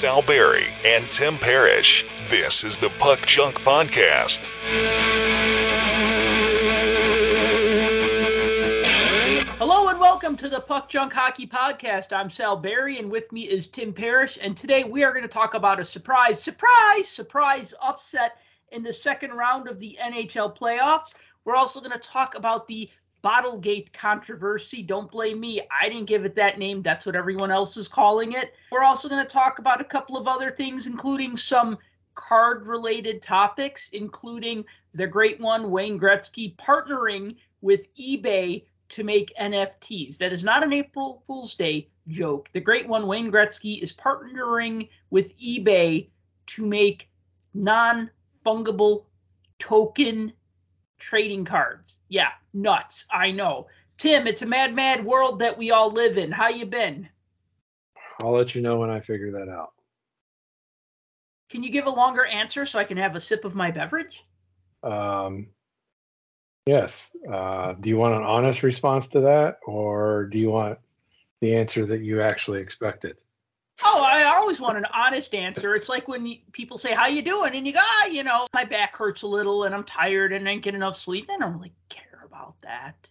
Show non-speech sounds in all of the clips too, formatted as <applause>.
Sal Berry and Tim Parrish. This is the Puck Junk Podcast. Hello and welcome to the Puck Junk Hockey Podcast. I'm Sal Berry and with me is Tim Parrish. And today we are going to talk about a surprise, surprise, surprise upset in the second round of the NHL playoffs. We're also going to talk about the Bottlegate controversy. Don't blame me. I didn't give it that name. That's what everyone else is calling it. We're also going to talk about a couple of other things, including some card related topics, including the great one, Wayne Gretzky, partnering with eBay to make NFTs. That is not an April Fool's Day joke. The great one, Wayne Gretzky, is partnering with eBay to make non fungible token trading cards. Yeah, nuts. I know. Tim, it's a mad, mad world that we all live in. How you been? I'll let you know when I figure that out. Can you give a longer answer so I can have a sip of my beverage? Um, yes. Uh, do you want an honest response to that, or do you want the answer that you actually expected? Oh, I always want an honest answer. It's like when people say, "How you doing?" and you go, "Ah, you know, my back hurts a little, and I'm tired, and I didn't get enough sleep." I don't really care about that.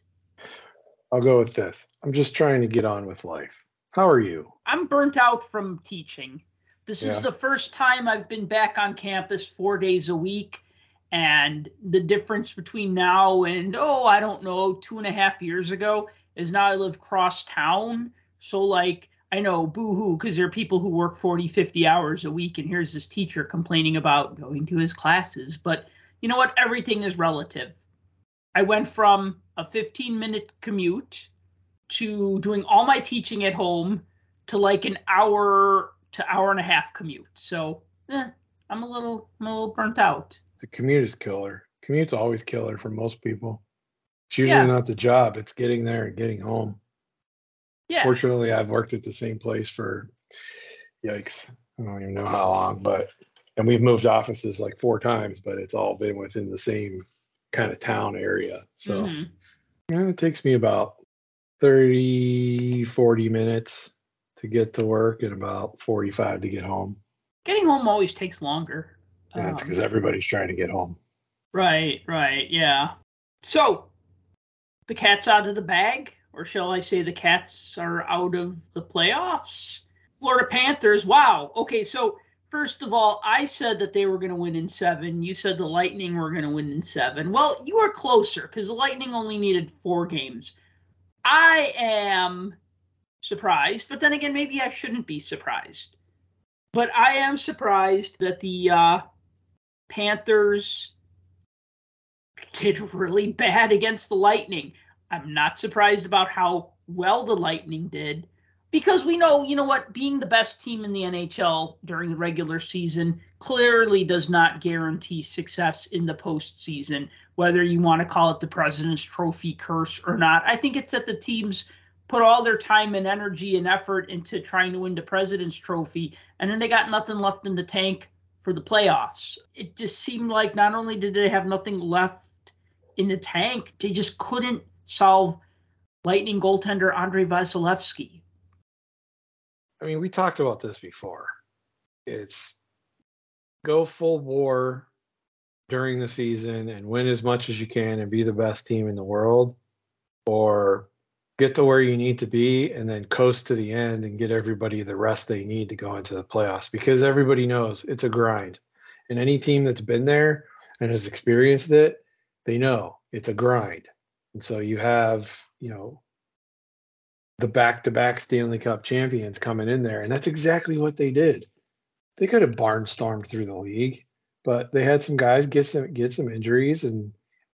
I'll go with this. I'm just trying to get on with life. How are you? I'm burnt out from teaching. This yeah. is the first time I've been back on campus four days a week, and the difference between now and oh, I don't know, two and a half years ago is now I live cross town. So like I know, boo hoo, because there are people who work 40, 50 hours a week, and here's this teacher complaining about going to his classes. But you know what? Everything is relative. I went from a 15 minute commute to doing all my teaching at home to like an hour to hour and a half commute. So eh, I'm a little I'm a little burnt out. The commute is killer. Commute's always killer for most people. It's usually yeah. not the job, it's getting there and getting home. Yeah. Fortunately, I've worked at the same place for, yikes, I don't even know how long, but, and we've moved offices like four times, but it's all been within the same kind of town area. So mm-hmm. yeah, it takes me about 30, 40 minutes to get to work and about 45 to get home. Getting home always takes longer. Yeah, it's because um, everybody's trying to get home. Right, right, yeah. So, the cat's out of the bag or shall I say the Cats are out of the playoffs? Florida Panthers, wow. Okay, so first of all, I said that they were going to win in seven. You said the Lightning were going to win in seven. Well, you were closer because the Lightning only needed four games. I am surprised, but then again, maybe I shouldn't be surprised. But I am surprised that the uh, Panthers did <laughs> really bad against the Lightning. I'm not surprised about how well the Lightning did because we know, you know what, being the best team in the NHL during the regular season clearly does not guarantee success in the postseason, whether you want to call it the President's Trophy curse or not. I think it's that the teams put all their time and energy and effort into trying to win the President's Trophy, and then they got nothing left in the tank for the playoffs. It just seemed like not only did they have nothing left in the tank, they just couldn't solve Lightning goaltender Andrei Vasilevskiy? I mean, we talked about this before. It's go full war during the season and win as much as you can and be the best team in the world, or get to where you need to be and then coast to the end and get everybody the rest they need to go into the playoffs because everybody knows it's a grind. And any team that's been there and has experienced it, they know it's a grind. And so you have, you know, the back-to-back Stanley Cup champions coming in there, and that's exactly what they did. They could have barnstormed through the league, but they had some guys get some get some injuries, and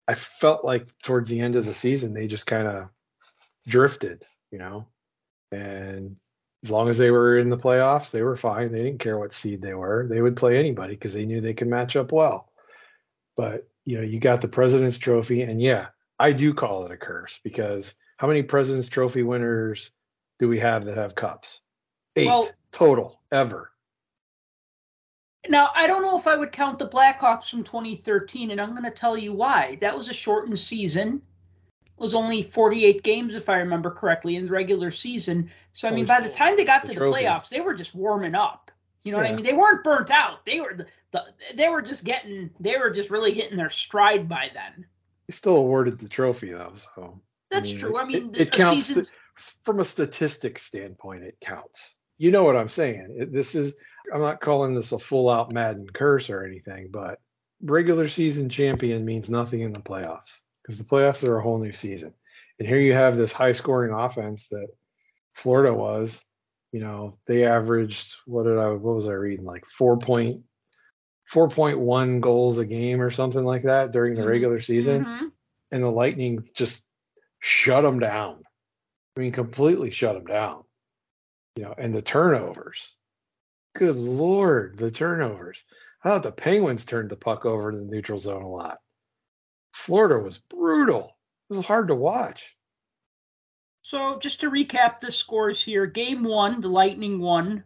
I felt like towards the end of the season they just kind of drifted, you know. And as long as they were in the playoffs, they were fine. They didn't care what seed they were. They would play anybody because they knew they could match up well. But you know, you got the President's Trophy, and yeah, I do call it a curse because how many President's Trophy winners do we have that have cups? Eight well, total ever. Now, I don't know if I would count the Blackhawks from 2013, and I'm going to tell you why. That was a shortened season. It was only 48 games, if I remember correctly, in the regular season. So, I mean, by the time they got the to the playoffs, they were just warming up. You know what I mean? They weren't burnt out. They were the, the they were just getting they were just really hitting their stride by then. Still awarded the trophy though, so I That's mean, true. I mean, it, it counts season's- from a statistics standpoint. It counts. You know what I'm saying? It- this is. I'm not calling this a full out Madden curse or anything, but regular season champion means nothing in the playoffs because the playoffs are a whole new season. And here you have this high scoring offense that Florida was. You know, they averaged what did I what was I reading like four point four point one goals a game or something like that during the Mhm. regular season Mhm. and the Lightning just shut them down. I mean, completely shut them down. You know, and the turnovers. Good lord, the turnovers. I thought the Penguins turned the puck over to the neutral zone a lot. Florida was brutal. It was hard to watch. So just to recap the scores here: Game one, the Lightning won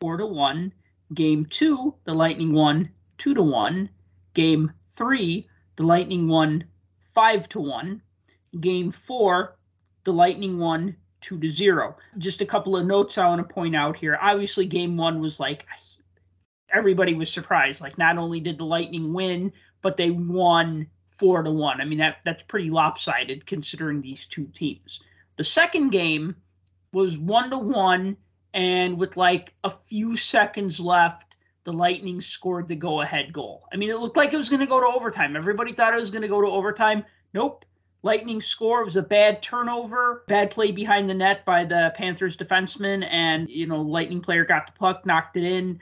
four to one. Game two, the Lightning won two to one. Game three, the Lightning won five to one. Game four, the Lightning won two to zero. Just a couple of notes I want to point out here. Obviously, game one was like everybody was surprised. Like not only did the Lightning win, but they won four to one. I mean that that's pretty lopsided considering these two teams. The second game was one to one, and with like a few seconds left, the Lightning scored the go ahead goal. I mean, it looked like it was going to go to overtime. Everybody thought it was going to go to overtime. Nope. Lightning score was a bad turnover, bad play behind the net by the Panthers defenseman, and you know, Lightning player got the puck, knocked it in.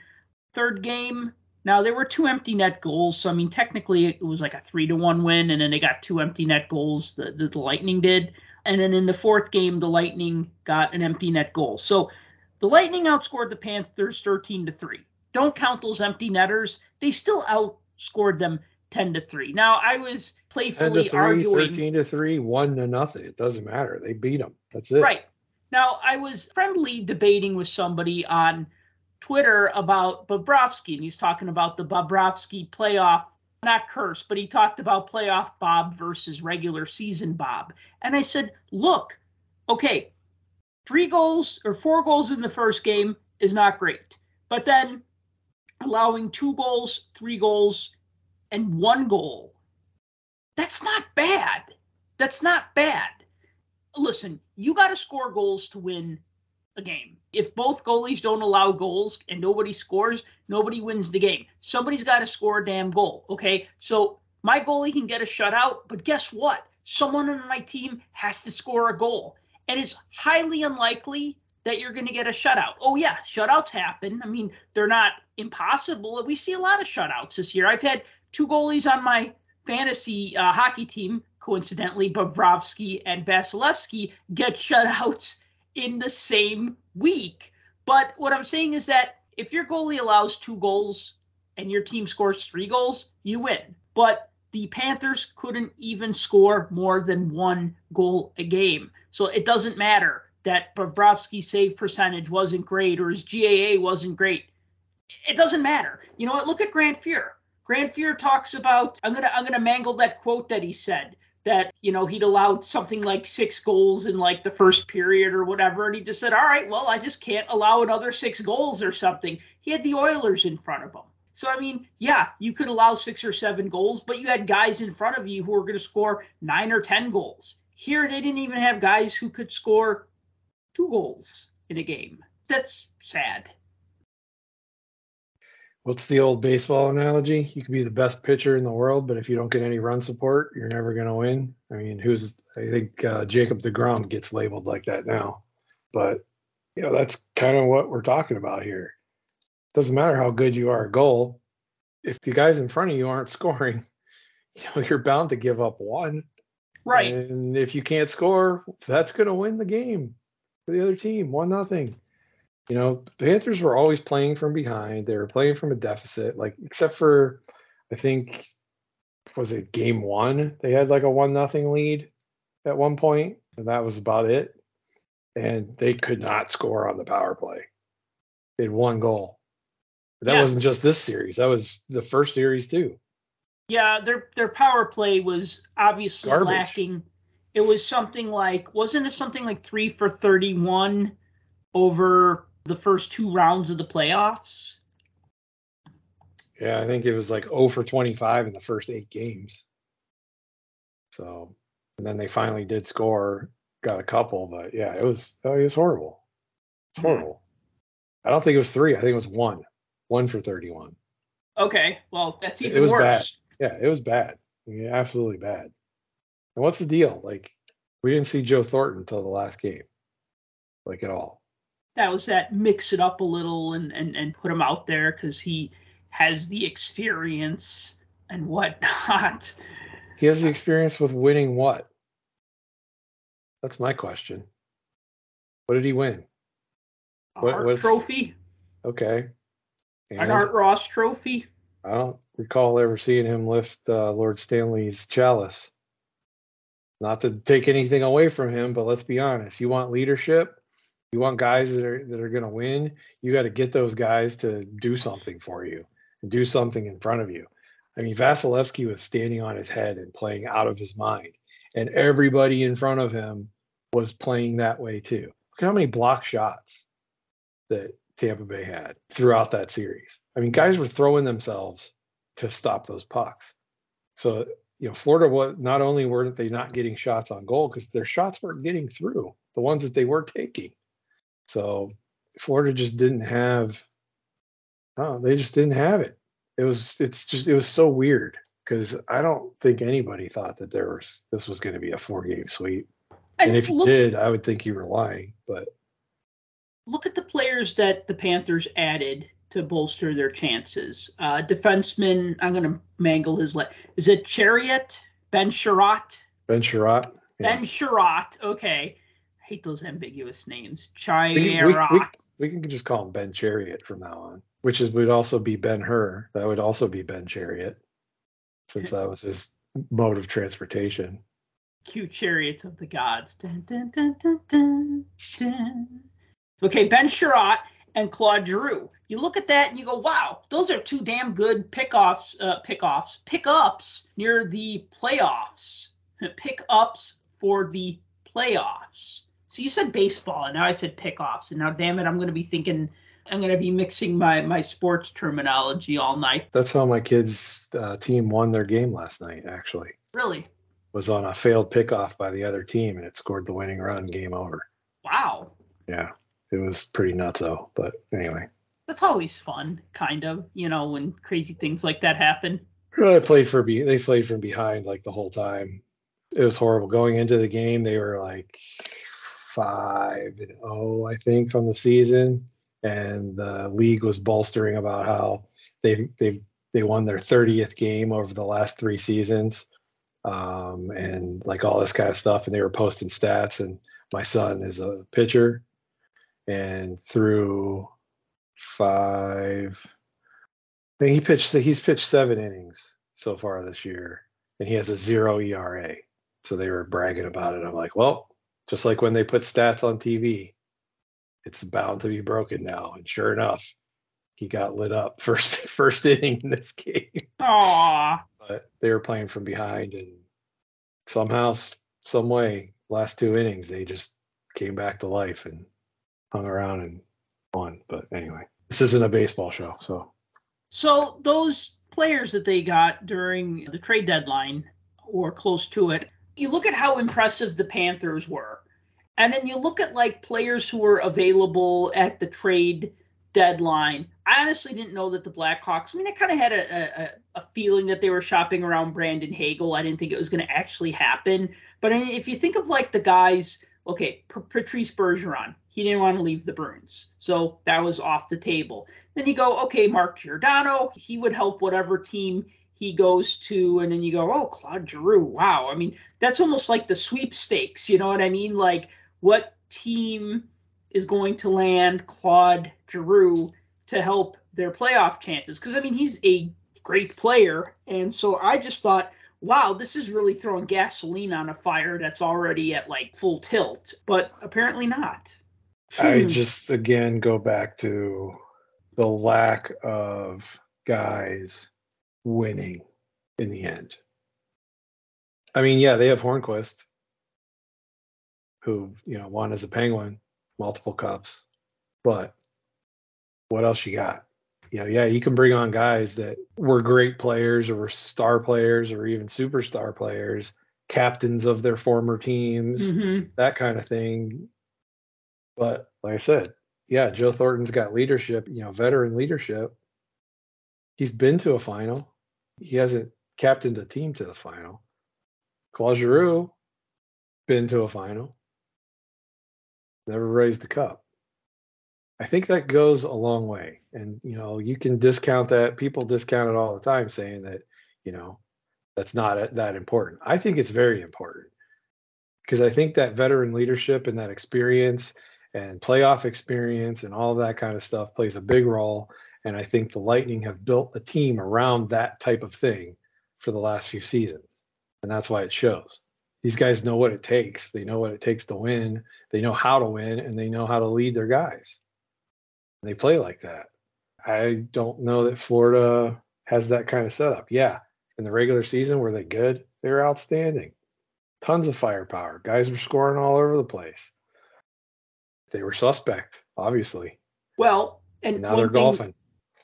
Third game, now there were two empty net goals, so I mean, technically it was like a three to one win, and then they got two empty net goals that the, Lightning did. And then in the fourth game, the Lightning got an empty net goal. So the Lightning outscored the Panthers 13 to 3. Don't count those empty netters. They still outscored them 10 to 3. Now, I was 10 playfully to 3, arguing 13 to 3, 1 to nothing. It doesn't matter. They beat them. That's it. Right. Now, I was friendly debating with somebody on Twitter about Bobrovsky, and he's talking about the Bobrovsky playoff, not curse, but he talked about playoff Bob versus regular season Bob. And I said, look, okay, three goals or four goals in the first game is not great. But then allowing two goals, three goals, and one goal, that's not bad. That's not bad listen, you got to score goals to win a game. If both goalies don't allow goals and nobody scores, nobody wins the game. Somebody's got to score a damn goal. Okay. So my goalie can get a shutout, but guess what? Someone on my team has to score a goal. And it's highly unlikely that you're going to get a shutout. Oh, yeah, shutouts happen. I mean, they're not impossible. We see a lot of shutouts this year. I've had two goalies on my fantasy uh, hockey team, coincidentally, Bobrovsky and Vasilevsky, get shutouts in the same week. But what I'm saying is that if your goalie allows two goals and your team scores three goals, you win. But the Panthers couldn't even score more than one goal a game. So it doesn't matter that Bobrovsky's save percentage wasn't great or his GAA wasn't great. It doesn't matter. You know what? Look at Grant Fuhr. Grant Fuhr talks about I'm gonna I'm gonna mangle that quote that he said that you know he'd allowed something like six goals in like the first period or whatever, and he just said, "All right, well, I just can't allow another six goals or something." He had the Oilers in front of him. So I mean, yeah, you could allow six or seven goals, but you had guys in front of you who were going to score nine or ten goals. Here, they didn't even have guys who could score two goals in a game. That's sad. What's the old baseball analogy? You can be the best pitcher in the world, but if you don't get any run support, you're never going to win. I mean, who's, I think uh, Jacob DeGrom gets labeled like that now. But, you know, that's kind of what we're talking about here. Doesn't matter how good you are at goal. If the guys in front of you aren't <laughs> scoring, you know, you're bound to give up one. Right. And if you can't score, that's going to win the game for the other team, one nothing. You know, the Panthers were always playing from behind. They were playing from a deficit, like except for I think was it game one? They had like a one nothing lead at one point, and that was about it. And they could not score on the power play. They had one goal. That Yeah. wasn't just this series. That was the first series too. Yeah, their their power play was obviously Garbage. lacking. It was something like wasn't it something like three for thirty one over the first two rounds of the playoffs? Yeah, I think it was like 0 for 25 in the first eight games. So, and then they finally did score, got a couple, but yeah, it was oh, it was horrible. It's Hmm. horrible. I don't think it was three. I think it was one, one for 31. Okay, well that's It even was worse. bad. Yeah, it was bad. I mean, absolutely bad. And what's the deal? Like, we didn't see Joe Thornton until the last game, like at all. That was that mix it up a little and and and put him out there because he has the experience and whatnot. He has the experience with winning what? That's my question. What did he win? A What- Hart what's- trophy, Okay. an And Art Ross trophy. I don't recall ever seeing him lift uh, Lord Stanley's chalice. Not to take anything away from him, but let's be honest. You want leadership. You want guys that are that are going to win. You got to get those guys to do something for you and do something in front of you. I mean, Vasilevsky was standing on his head and playing out of his mind, and everybody in front of him was playing that way too. Look at how many block shots that Tampa Bay had throughout that series. I mean, guys were throwing themselves to stop those pucks. So, you know, Florida was not only were they not getting shots on goal because their shots weren't getting through the ones that they were taking. So Florida just didn't have oh, they just didn't have it. It was it's just it was so weird because I don't think anybody thought that there was this was going to be a four game sweep. And if you did, I would think you were lying. But look at the players that the Panthers added to bolster their chances. Uh, defenseman, I'm going to mangle his. Le- Is it Chariot? Ben Sherratt? Ben Sherratt, yeah. Ben Sherratt. Okay. Hate those ambiguous names. we, can, we, we, Chariot. we can just call him Ben Chariot from now on, which is would also be Ben Hur. That would also be Ben Chariot, since that was his mode of transportation. Cute chariots of the gods. Dun, dun, dun. Okay, Ben Sherratt and Claude Giroux. You look at that and you go, wow, those are two damn good pickoffs, uh, pickoffs, pickups near the playoffs. <laughs> Pickups for the playoffs. So you said baseball, and now I said pickoffs, and now damn it, I'm going to be thinking, I'm going to be mixing my my sports terminology all night. That's how my kids' uh, team won their game last night. Actually, Really? was on a failed pickoff by the other team, and it scored the winning run. Game over. Wow. Yeah, it was pretty nutso. But anyway, That's always fun, kind of, you know, when crazy things like that happen. They played for be they played from behind like the whole time. It was horrible. Going into the game, they were like five and oh, I think, on the season. And the league was bolstering about how they they they won their 30th game over the last three seasons. Um, and like all this kind of stuff. And they were posting stats. And my son is a pitcher. And through five I mean, he pitched. He's pitched seven innings so far this year, and he has a zero ERA. So they were bragging about it. I'm like, well, just like when they put stats on TV, it's bound to be broken now. And sure enough, he got lit up <laughs> first first inning in this game. Aw. But they were playing from behind, and somehow, some way, last two innings they just came back to life and hung around and won. But anyway, this isn't a baseball show, so So those players that they got during the trade deadline or close to it, you look at how impressive the Panthers were. And then you look at like players who were available at the trade deadline. I honestly didn't know that the Blackhawks, I mean, I kind of had a, a, a feeling that they were shopping around Brandon Hagel. I didn't think it was going to actually happen. But I mean, if you think of like the guys, okay, Patrice Bergeron, he didn't want to leave the Bruins. So that was off the table. Then you go, okay, Mark Giordano, he would help whatever team he goes to. And then you go, oh, Claude Giroux. Wow. I mean, that's almost like the sweepstakes. You know what I mean? Like, what team is going to land Claude Giroux to help their playoff chances? Because, I mean, he's a great player. And so I just thought, wow, this is really throwing gasoline on a fire that's already at like full tilt. But apparently not. I Hmm. just again go back to the lack of guys winning in the end. I mean, yeah, they have Hornqvist, who you know won as a Penguin, multiple cups, but what else you got? you know, yeah, you can bring on guys that were great players or were star players or even superstar players, captains of their former teams, Mhm. that kind of thing. But like I said, yeah, Joe Thornton's got leadership, you know, veteran leadership. He's been to a final. He hasn't captained a team to the final. Claude Giroux, been to a final. Never raised the cup. I think that goes a long way. And, you know, you can discount that. People discount it all the time saying that, you know, that's not that important. I think it's very important because I think that veteran leadership and that experience and playoff experience and all that kind of stuff plays a big role. And I think the Lightning have built a team around that type of thing for the last few seasons. And that's why it shows. These guys know what it takes. They know what it takes to win. They know how to win and they know how to lead their guys. They play like that. I don't know that Florida has that kind of setup. Yeah, in the regular season, were they good? They were outstanding. Tons of firepower. Guys were scoring all over the place. They were suspect, obviously. Well, and And now they're thing- golfing.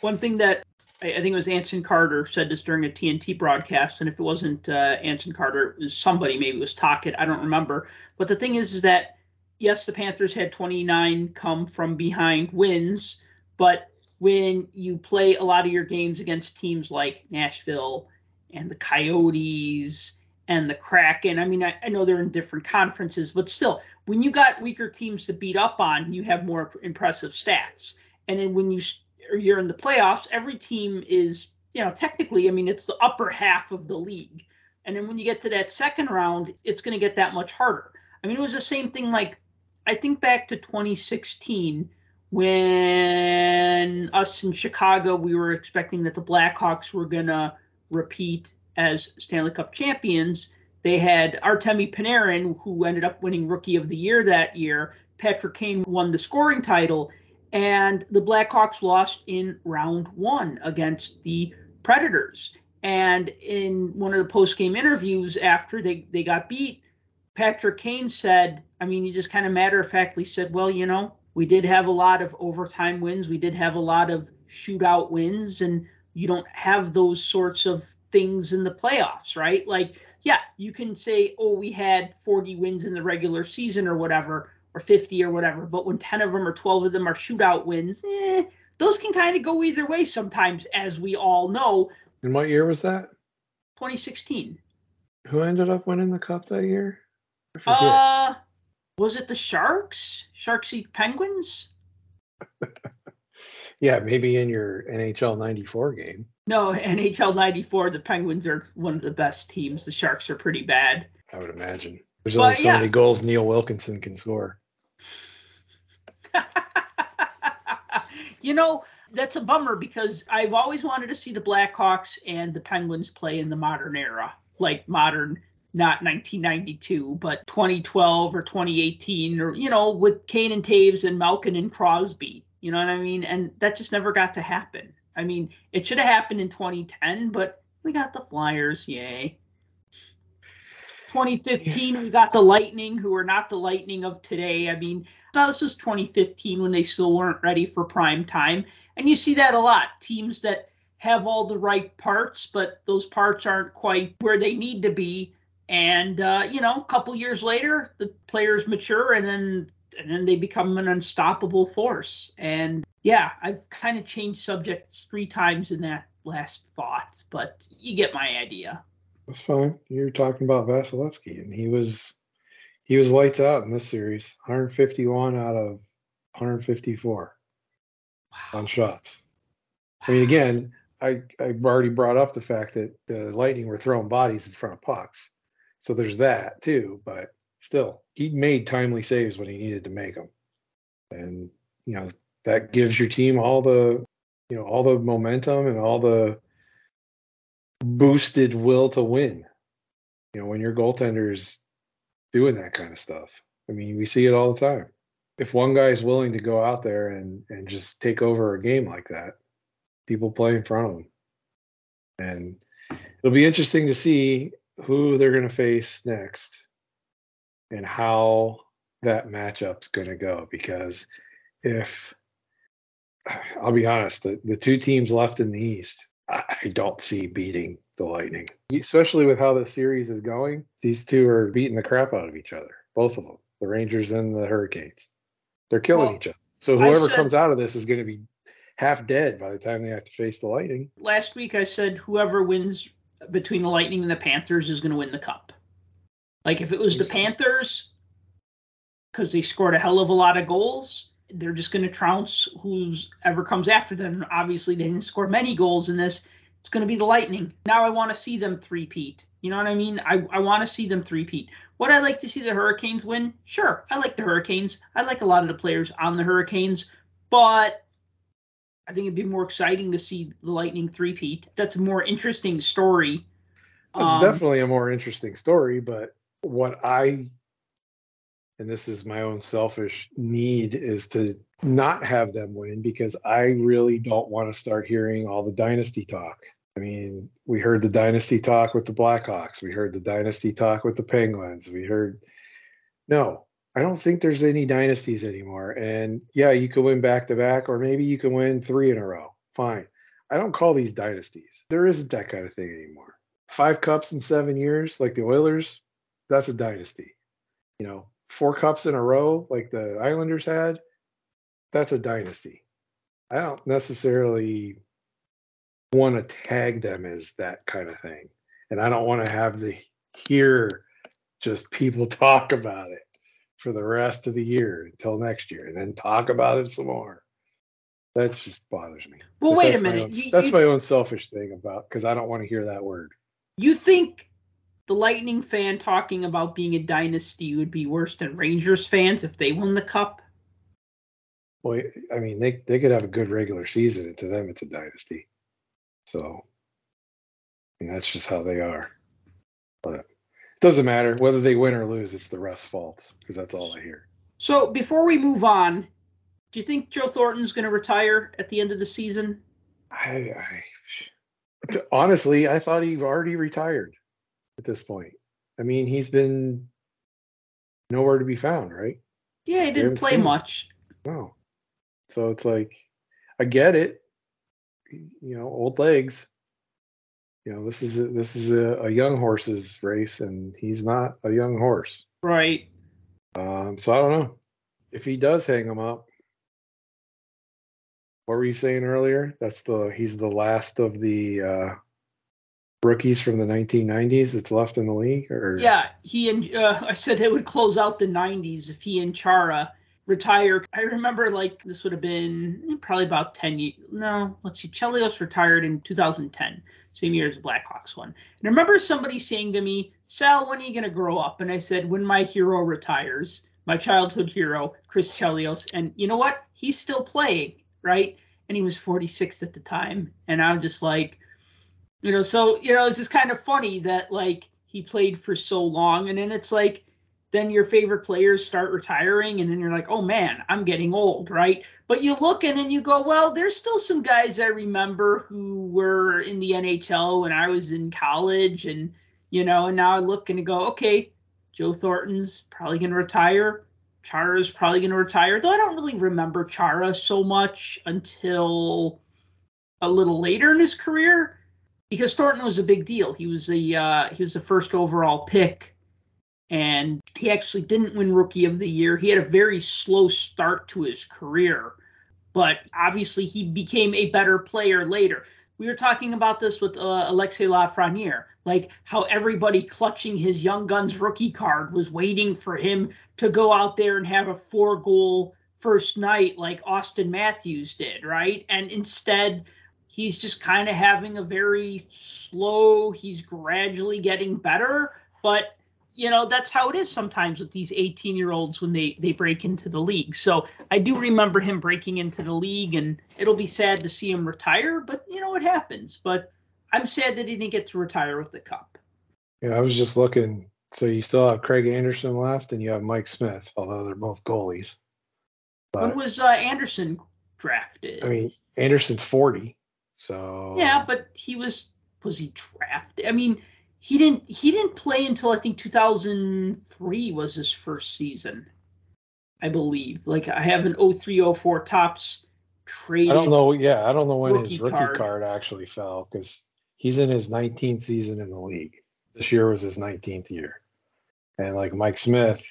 One thing that I, I think it was Anson Carter said this during a TNT broadcast, and if it wasn't uh, Anson Carter, it was somebody, maybe it was Tocchet, I don't remember. But the thing is, is that yes, the Panthers had 29 come from behind wins, but when you play a lot of your games against teams like Nashville and the Coyotes and the Kraken, I mean, I, I know they're in different conferences, but still, when you got weaker teams to beat up on, you have more impressive stats. And then when you or you're in the playoffs, every team is, you know, technically, I mean, it's the upper half of the league. And then when you get to that second round, it's going to get that much harder. I mean, it was the same thing like I think back to 2016 when us in Chicago, we were expecting that the Blackhawks were going to repeat as Stanley Cup champions. They had Artemi Panarin, who ended up winning Rookie of the Year that year. Patrick Kane won the scoring title, and the Blackhawks lost in round one against the Predators. And in one of the post-game interviews after they, they got beat, Patrick Kane said, I mean, he just kind of matter of factly said, well, you know, we did have a lot of overtime wins. We did have a lot of shootout wins, and you don't have those sorts of things in the playoffs, right? Like, yeah, you can say, oh, we had 40 wins in the regular season or whatever, or 50 or whatever, but when 10 of them or 12 of them are shootout wins, eh, those can kind of go either way sometimes, as we all know. And what year was that? 2016. Who ended up winning the cup that year? Uh, was it the Sharks? Sharks eat Penguins? <laughs> yeah, maybe in your NHL 94 game. No, NHL 94, the Penguins are one of the best teams. The Sharks are pretty bad. I would imagine. There's Well, only so yeah. many goals Neil Wilkinson can score. <laughs> you know, that's a bummer because I've always wanted to see the Blackhawks and the Penguins play in the modern era, like modern, not 1992, but 2012 or 2018, or, you know, with Kane and Toews and Malkin and Crosby. You know what I mean? And that just never got to happen. I mean, it should have happened in 2010, but we got the Flyers. Yay. 2015, we got the Lightning, who are not the Lightning of today. I mean, this is 2015 when they still weren't ready for prime time. And you see that a lot. Teams that have all the right parts, but those parts aren't quite where they need to be. And uh, you know, a couple years later, the players mature and then and then they become an unstoppable force. And yeah, I've kind of changed subjects three times in that last thought, but you get my idea. That's fine. You're talking about Vasilevsky, and he was he was lights out in this series. 151 out of 154 on shots. I mean, again, I I've already brought up the fact that the Lightning were throwing bodies in front of pucks, so there's that too. But still, he made timely saves when he needed to make them, and you know that gives your team all the you know all the momentum and all the boosted will to win. You know, when your goaltender is doing that kind of stuff. I mean, we see it all the time. If one guy is willing to go out there and and just take over a game like that, people play in front of him. And it'll be interesting to see who they're going to face next and how that matchup's going to go because if I'll be honest, the, the two teams left in the East, I, I don't see beating the Lightning, especially with how the series is going. These two are beating the crap out of each other, both of them, the Rangers and the Hurricanes. They're killing Well, each other. So whoever said- comes out of this is going to be half dead by the time they have to face the Lightning. Last week I said whoever wins between the Lightning and the Panthers is going to win the cup. Like if it was the Panthers, because they scored a hell of a lot of goals, they're just going to trounce who's ever comes after them. Obviously, they didn't score many goals in this. It's going to be the Lightning. Now I want to see them three-peat. You know what I mean? I, I want to see them three-peat. Would I like to see the Hurricanes win? Sure. I like the Hurricanes. I like a lot of the players on the Hurricanes, but I think it'd be more exciting to see the Lightning three-peat. That's a more interesting story. It's Um, definitely a more interesting story, but what I and this is my own selfish need is to not have them win because I really don't want to start hearing all the dynasty talk. I mean, we heard the dynasty talk with the Blackhawks, we heard the dynasty talk with the Penguins, we heard no, I don't think there's any dynasties anymore. And yeah, you could win back to back, or maybe you can win three in a row. Fine. I don't call these dynasties. There isn't that kind of thing anymore. Five cups in seven years, like the Oilers, that's a dynasty. You know, four cups in a row, like the Islanders had, that's a dynasty. I don't necessarily want to tag them as that kind of thing. And I don't want to have to hear just people <laughs> talk about it for the rest of the year until next year and then talk about it some more. That just bothers me. Well, But wait a my minute. own- You- that's you- my own selfish thing about because I don't want to hear that word. You think the Lightning fan talking about being a dynasty would be worse than Rangers fans if they won the cup? Well, I mean, they they could have a good regular season, and to them, it's a dynasty. So, I mean, that's just how they are. But it doesn't matter whether they win or lose; it's the refs' faults because that's all I hear. So before we move on, do you think Joe Thornton's going to retire at the end of the season? I, I honestly, I thought he already retired at this point. I mean, he's been nowhere to be found, right? Yeah, he didn't play him. much. No. So it's like, I get it. You know, old legs. You know, this is a, this is a, a young horse's race, and he's not a young horse. Right. Um, so I don't know if he does hang him up. What were you saying earlier? That's the he's the last of the uh, rookies from the 1990s that's left in the league, or Yeah, he and uh, I said it would close out the 90s if he and Chara retire. I remember like this would have been eh, probably about 10 years. No, let's see. Chelios retired in 2010, same year as Blackhawks won. And I remember somebody saying to me, Sal, when are you going to grow up? And I said, when my hero retires, my childhood hero, Chris Chelios. And you know what? He's still playing, right? And he was 46 at the time. And I'm just like, you know, so, you know, it's just kind of funny that like he played for so long. And then it's like, then your favorite players start retiring and then you're like oh man i'm getting old right but you look and then you go well there's still some guys i remember who were in the nhl when i was in college and you know and now i look and go okay joe thornton's probably going to retire chara's probably going to retire though i don't really remember chara so much until a little later in his career because thornton was a big deal he was a uh, he was the first overall pick and he actually didn't win rookie of the year. He had a very slow start to his career, but obviously he became a better player later. We were talking about this with uh, Alexis Lafreniere, like how everybody clutching his Young Guns rookie card was waiting for him to go out there and have a four goal first night like Auston Matthews did, right? And instead, he's just kind of having a very slow, he's gradually getting better, but you know that's how it is sometimes with these 18 year olds when they they break into the league. So i do remember him breaking into the league and it'll be sad to see him retire but you know it happens. But i'm sad that he didn't get to retire with the cup. Yeah, I was just looking. So you still have Craig Anderson left, and you have Mike Smith, although they're both goalies. when was uh, anderson drafted? I mean, Anderson's forty, so yeah but he was was he drafted i mean he didn't he didn't play until i think 2003 was his first season i believe like i have an 0304 Topps traded. I don't know. Yeah, I don't know when Rookie his rookie card. card. actually fell because he's in his 19th season in the league. This year was his 19th year, and like Mike Smith,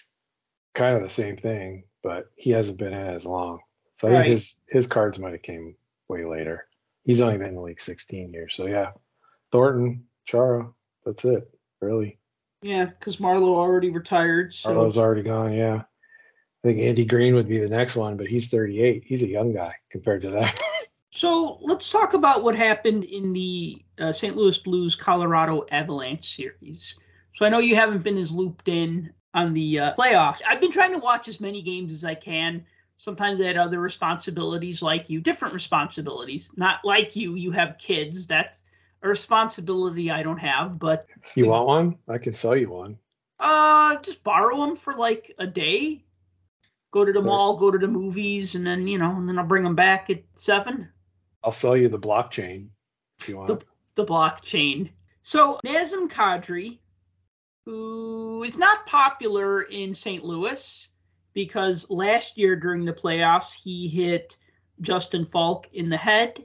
kind of the same thing, but he hasn't been in as long. So I think his his cards might have came way later. He's only been in the league 16 years. So yeah, Thornton, Chara, that's it. Really, Yeah, because Marleau already retired. So Arlo's already gone. Yeah, I think Andy Green would be the next one, but he's 38. He's a young guy compared to that. <laughs> So let's talk about what happened in the uh, St. Louis Blues Colorado Avalanche series. So I know you haven't been as looped in on the uh, playoffs. I've been trying to watch as many games as I can. Sometimes I had other responsibilities like you, different responsibilities. Not like you, you have kids. That's a responsibility I don't have, but you want one? I can sell you one. uh, just borrow them for like a day. Go to the mall, go to the movies, and then you know, and then I'll bring them back at seven. I'll sell you the blockchain if you want. the blockchain. So Nazem Kadri, who is not popular in St. Louis because last year during the playoffs he hit Justin Faulk in the head.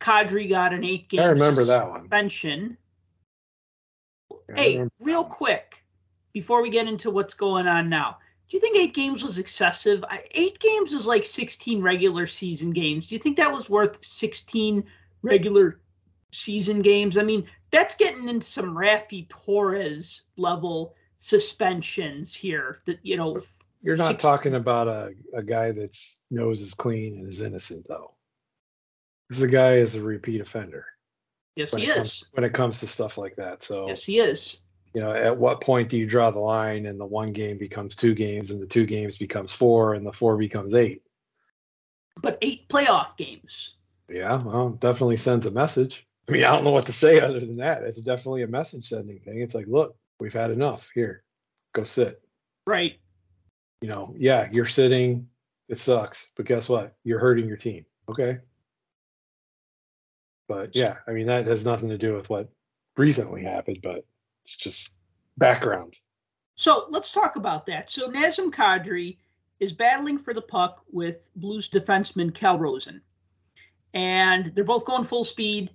Kadri got an eight game I remember that one. suspension. Hey, real quick, before we get into what's going on now, do you think eight games was excessive? I, eight games is like 16 regular season games. Do you think that was worth 16 regular season games? I mean, that's getting into some Raffi Torres level suspensions here. That you know, You're not six- talking about a, a guy that's nose is clean and is innocent though. This is a guy is a repeat offender yes, when he it is. comes when it comes to stuff like that. So Yes, he is. you know, at what point do you draw the line and the one game becomes two games and the two games becomes four and the four becomes eight? But eight playoff games. Yeah, well, definitely sends a message. I mean, I don't know what to say other than that. It's definitely a message sending thing. It's like, look, we've had enough. Here, go sit. Right. You know, yeah, you're sitting. It sucks, but guess what? You're hurting your team. Okay. But yeah, I mean, that has nothing to do with what recently happened, but it's just background. So let's talk about that. So Nazem Kadri is battling for the puck with Blues defenseman Cal Rosen. And they're both going full speed.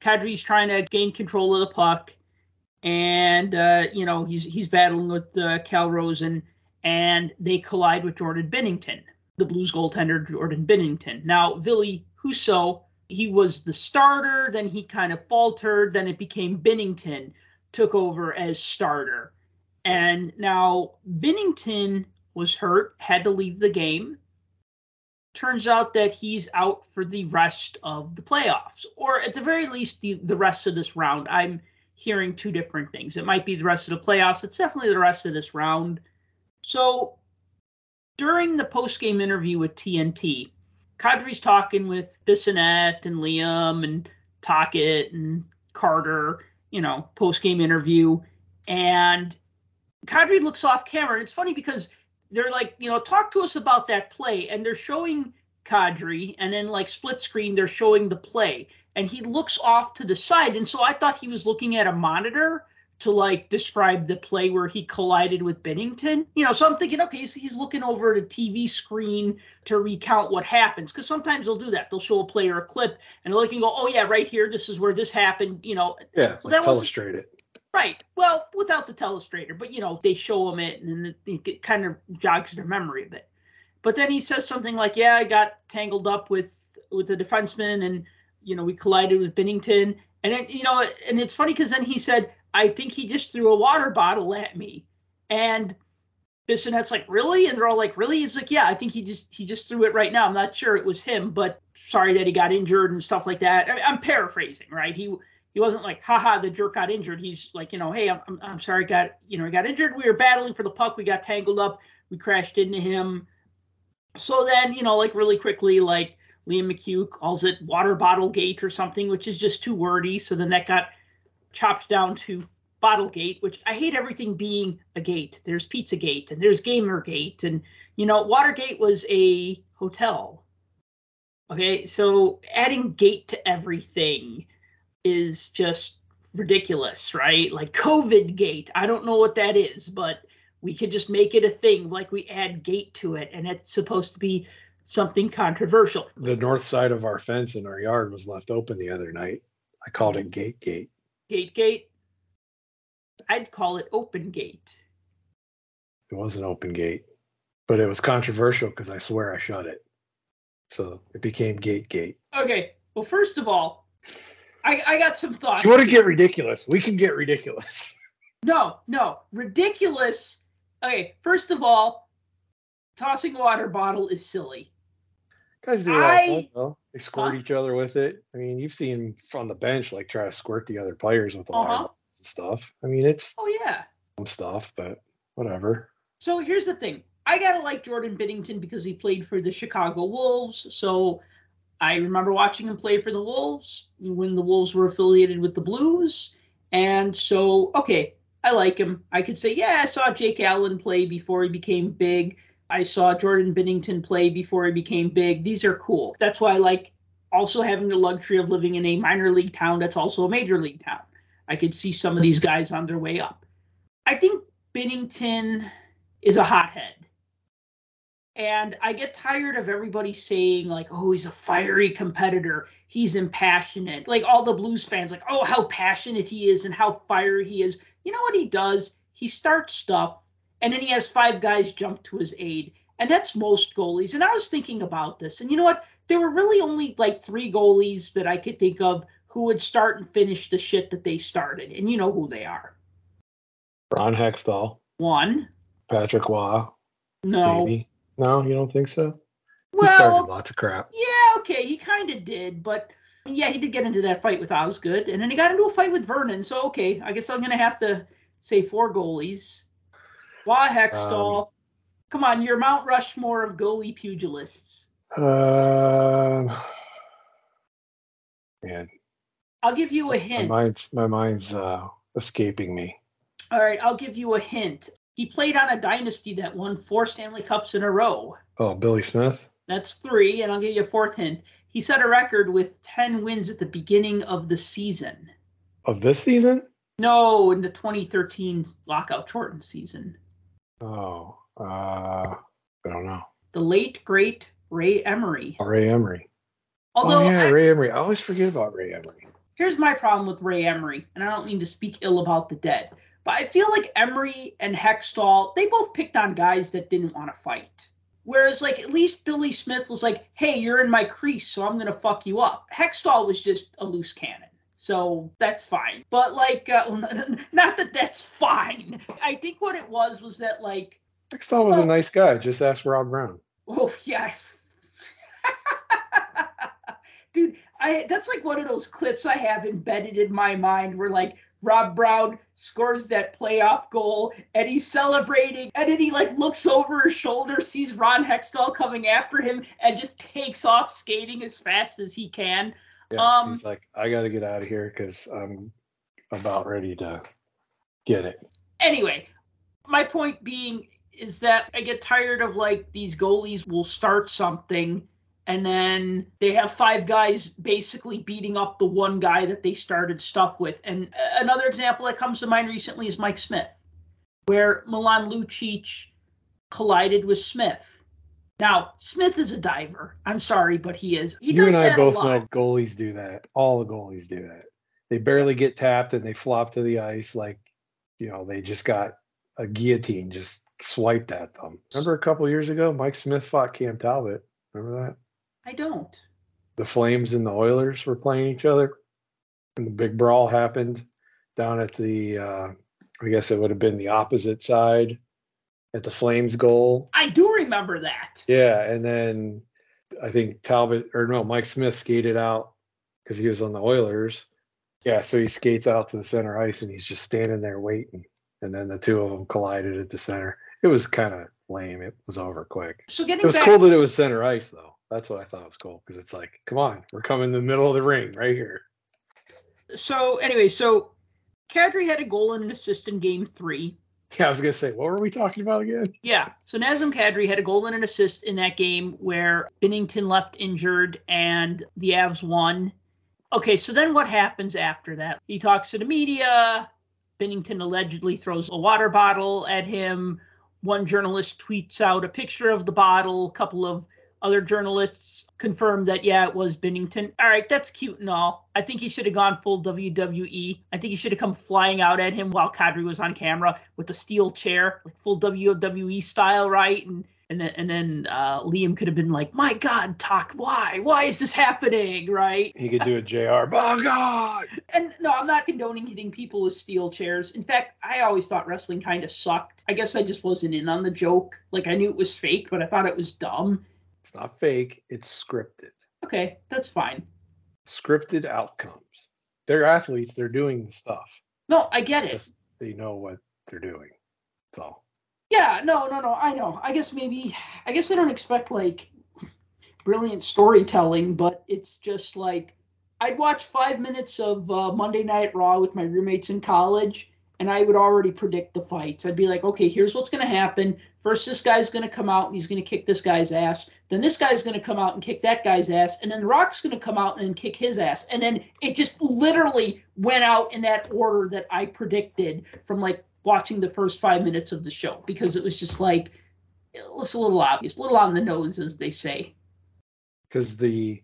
Kadri's trying to gain control of the puck. And uh, you know, he's he's battling with uh, Cal Rosen and they collide with Jordan Binnington, the Blues goaltender Jordan Binnington. Now, Ville Husso, he was the starter, then he kind of faltered, then it became Binnington took over as starter. And now Binnington was hurt, had to leave the game. Turns out that he's out for the rest of the playoffs, or at the very least, the, the rest of this round. I'm hearing two different things. It might be the rest of the playoffs. It's definitely the rest of this round. So during the post game interview with TNT, Kadri's talking with Bissonnette and Liam and Tocchet and Carter, you know, post game interview. And Kadri looks off camera. It's funny because they're like, you know, talk to us about that play. And they're showing Kadri, and then like split screen, they're showing the play. And he looks off to the side. And so I thought he was looking at a monitor to like describe the play where he collided with Binnington. You know, so I'm thinking, okay, so he's looking over at a TV screen to recount what happens. Because sometimes they'll do that. They'll show a player a clip and they'll can go, oh yeah, right here, this is where this happened. You know, Yeah, Well, like wasn't- illustrate it. Right. Well, without the telestrator, but you know, they show them it and it, it kind of jogs their memory a bit. But then he says something like, "Yeah, I got tangled up with with the defenseman, and you know, we collided with Binnington." And then you know, and it's funny because then he said, "I think he just threw a water bottle at me," and Bissonnette's like, "Really?" And they're all like, "Really?" He's like, "Yeah, I think he just he just threw it right now. I'm not sure it was him, but sorry that he got injured and stuff like that." I I'm paraphrasing, right? He he wasn't like, haha, the jerk got injured. He's like, you know, hey, I'm, I'm, I'm sorry, got, you know, he got injured. We were battling for the puck. We got tangled up. We crashed into him. So then, you know, like really quickly, like Liam McHugh calls it water bottle gate or something, which is just too wordy. So then that got chopped down to bottle gate, which I hate everything being a gate. There's Pizza Gate and there's Gamer Gate. And, you know, Watergate was a hotel. Okay. So adding gate to everything is just ridiculous, right? Like COVID gate. I don't know what that is, but we could just make it a thing like we add gate to it and it's supposed to be something controversial. The north side of our fence in our yard was left open the other night. I called it Gate Gate. Gate Gate. I'd call it Open Gate. It was an open gate, but it was controversial because I swear I shut it. So it became Gate Gate. Okay. Well, first of all, I, I got some thoughts. If you want to get ridiculous, we can get ridiculous. No, no, ridiculous. Okay, first of all, tossing a water bottle is silly. Guys do it all time, I- though. They squirt Huh? each other with it. I mean, you've seen on the bench like try to squirt the other players with the Uh-huh. stuff. I mean, it's Oh yeah. some stuff, but whatever. So here's the thing. I gotta like Jordan Binnington because he played for the Chicago Wolves. So I remember watching him play for the Wolves when the Wolves were affiliated with the Blues. And so, okay, I like him. I could say, yeah, I saw Jake Allen play before he became big. I saw Jordan Binnington play before he became big. These are cool. That's why I like also having the luxury of living in a minor league town that's also a major league town. I could see some of these guys on their way up. I think Binnington is a hothead. And I get tired of everybody saying, like, oh, he's a fiery competitor. He's impassionate. Like all the Blues fans, like, oh, how passionate he is and how fiery he is. You know what he does? He starts stuff and then he has five guys jump to his aid. And that's most goalies. And I was thinking about this. And you know what? There were really only like three goalies that I could think of who would start and finish the shit that they started. And you know who they are. Ron Hextall, One, Patrick Roy, no. maybe. No, you don't think so? he started Well, lots of crap. Yeah, okay, he kind of did, but yeah, he did get into that fight with Osgood, and then he got into a fight with Vernon. So okay, I guess I'm gonna have to say four goalies. Why Hextall? Um, Come on, you're Mount Rushmore of goalie pugilists. Um, man, I'll give you a my hint. mind's my mind's uh, escaping me. All right, I'll give you a hint. He played on a dynasty that won four Stanley Cups in a row. Oh, Billy Smith. That's three, and I'll give you a fourth hint. He set a record with 10 wins at the beginning of the season. Of this season? No, in the 2013 lockout shortened season. Oh, uh, I don't know. The late, great Ray Emery. Ray Emery. Although, oh yeah, I- Ray Emery. I always forget about Ray Emery. here's my problem with Ray Emery, and I don't mean to speak ill about the dead, but I feel like Emery and Hextall, they both picked on guys that didn't want to fight. Whereas, like, at least Billy Smith was like, hey, you're in my crease, so I'm going to fuck you up. Hextall was just a loose cannon. So that's fine. But, like, uh, <laughs> not that that's fine. I think what it was was that, like, Hextall was Well- a nice guy. Just ask Rob Brown. Oh yeah. <laughs> Dude, I that's like one of those clips I have embedded in my mind where like Rob Brown scores that playoff goal and he's celebrating and then he like looks over his shoulder, sees Ron Hextall coming after him and just takes off skating as fast as he can. Yeah, Um, he's like, I got to get out of here because I'm about ready to get it. Anyway, my point being is that I get tired of like these goalies will start something and then they have five guys basically beating up the one guy that they started stuff with. And uh, another example that comes to mind recently is Mike Smith, where Milan Lucic collided with Smith. Now, Smith is a diver. I'm sorry, but he is. He you does and I both know goalies do that. All the goalies do that. They barely get tapped and they flop to the ice like, you know, they just got a guillotine just swiped at them. Remember a couple years ago, Mike Smith fought Cam Talbot. Remember that? I don't. The Flames and the Oilers were playing each other, and the big brawl happened down at the. Uh, I guess it would have been the opposite side at the Flames goal. I do remember that. Yeah, and then I think Talbot or no, Mike Smith skated out because he was on the Oilers. Yeah, so he skates out to the center ice and he's just standing there waiting. And then the two of them collided at the center. It was kind of lame. It was over quick. So getting It was back cool that it was center ice though. That's what I thought was cool because it's like, come on, we're coming in the middle of the ring right here. so anyway, so Kadri had a goal and an assist in game three. Yeah, I was gonna say, what were we talking about again? Yeah. So Nazem Kadri had a goal and an assist in that game where Binnington left injured and the Avs won. Okay, so then what happens after that? He talks to the media. Binnington allegedly throws a water bottle at him. One journalist tweets out a picture of the bottle. A couple of other journalists confirmed that yeah, it was Binnington. All right, that's cute and all. I think he should have gone full WWE. I think he should have come flying out at him while Kadri was on camera with a steel chair, like full WWE style, right? And and then and then uh, Liam could have been like, "My God, talk! Why? Why is this happening?" Right? He could do a J.R. Oh God! And no, I'm not condoning hitting people with steel chairs. In fact, I always thought wrestling kind of sucked. I guess I just wasn't in on the joke. Like I knew it was fake, but I thought it was dumb. It's not fake. It's scripted. Okay, that's fine. Scripted outcomes. They're athletes. They're doing the stuff. No, I get it. They know what they're doing. That's all. Yeah, no, no, no. I know. I guess maybe. I guess I don't expect like brilliant storytelling, but it's just like I'd watch five minutes of uh, Monday Night Raw with my roommates in college, and I would already predict the fights. I'd be like, okay, here's what's going to happen. First, this guy's going to come out and he's going to kick this guy's ass. Then this guy's going to come out and kick that guy's ass, and then The Rock's going to come out and kick his ass. And then it just literally went out in that order that I predicted from like watching the first five minutes of the show because it was just like it was a little obvious, a little on the nose, as they say. Because the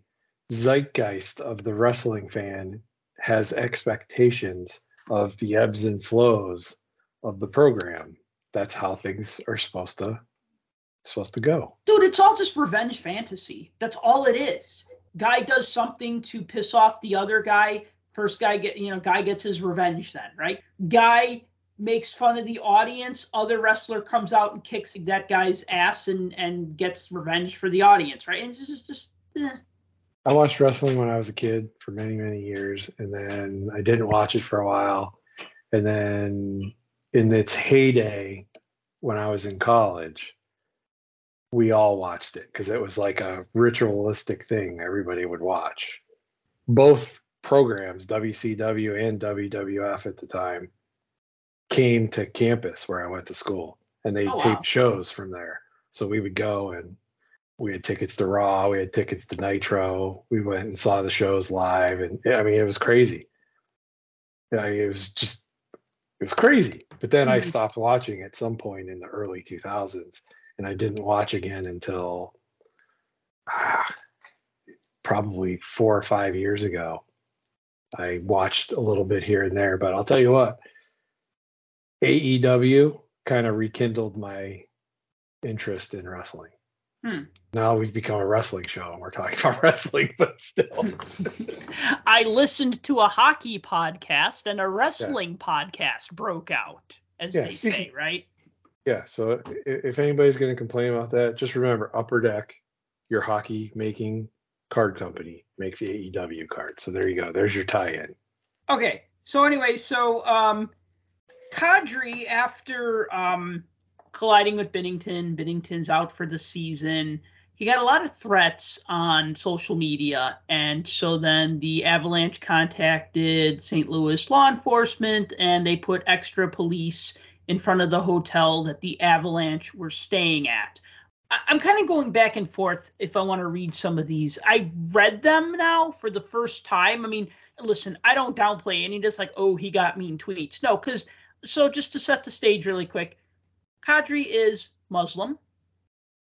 zeitgeist of the wrestling fan has expectations of the ebbs and flows of the program. That's how things are supposed to supposed to go. Dude, it's all just revenge fantasy. That's all it is. Guy does something to piss off the other guy. First guy get you know, guy gets his revenge then, right? Guy makes fun of the audience. Other wrestler comes out and kicks that guy's ass and and gets revenge for the audience, right? And it's just just eh. I watched wrestling when I was a kid for many, many years, and then I didn't watch it for a while. And then in its heyday, when I was in college, we all watched it because it was like a ritualistic thing everybody would watch. Both programs, WCW and WWF at the time, came to campus where I went to school and they Oh, taped wow. shows from there. So we would go and we had tickets to Raw, we had tickets to Nitro. We went and saw the shows live, and yeah, I mean, it was crazy. Yeah, it was just, it was crazy. But then I Mhm. stopped watching at some point in the early 2000s, and I didn't watch again until ah, probably four or five years ago. I watched a little bit here and there, but I'll tell you what, AEW kind of rekindled my interest in wrestling. Hmm. Now we've become a wrestling show and we're talking <laughs> about wrestling, but still. <laughs> I listened to a hockey podcast and a wrestling podcast broke out, as Yeah, they say, right? Yeah. So if anybody's going to complain about that, just remember Upper Deck, your hockey making card company, makes AEW cards. So there you go. There's your tie in. Okay. So anyway, so um Kadri after um colliding with Binnington, Binnington's out for the season. He got a lot of threats on social media and so then the Avalanche contacted St. Louis law enforcement and they put extra police in front of the hotel that the Avalanche were staying at. I'm kind of going back and forth if I want to read some of these. I read them now for the first time. I mean, listen, I don't downplay any of this, like, oh, he got mean tweets. No, because, so just to set the stage really quick, Kadri is Muslim.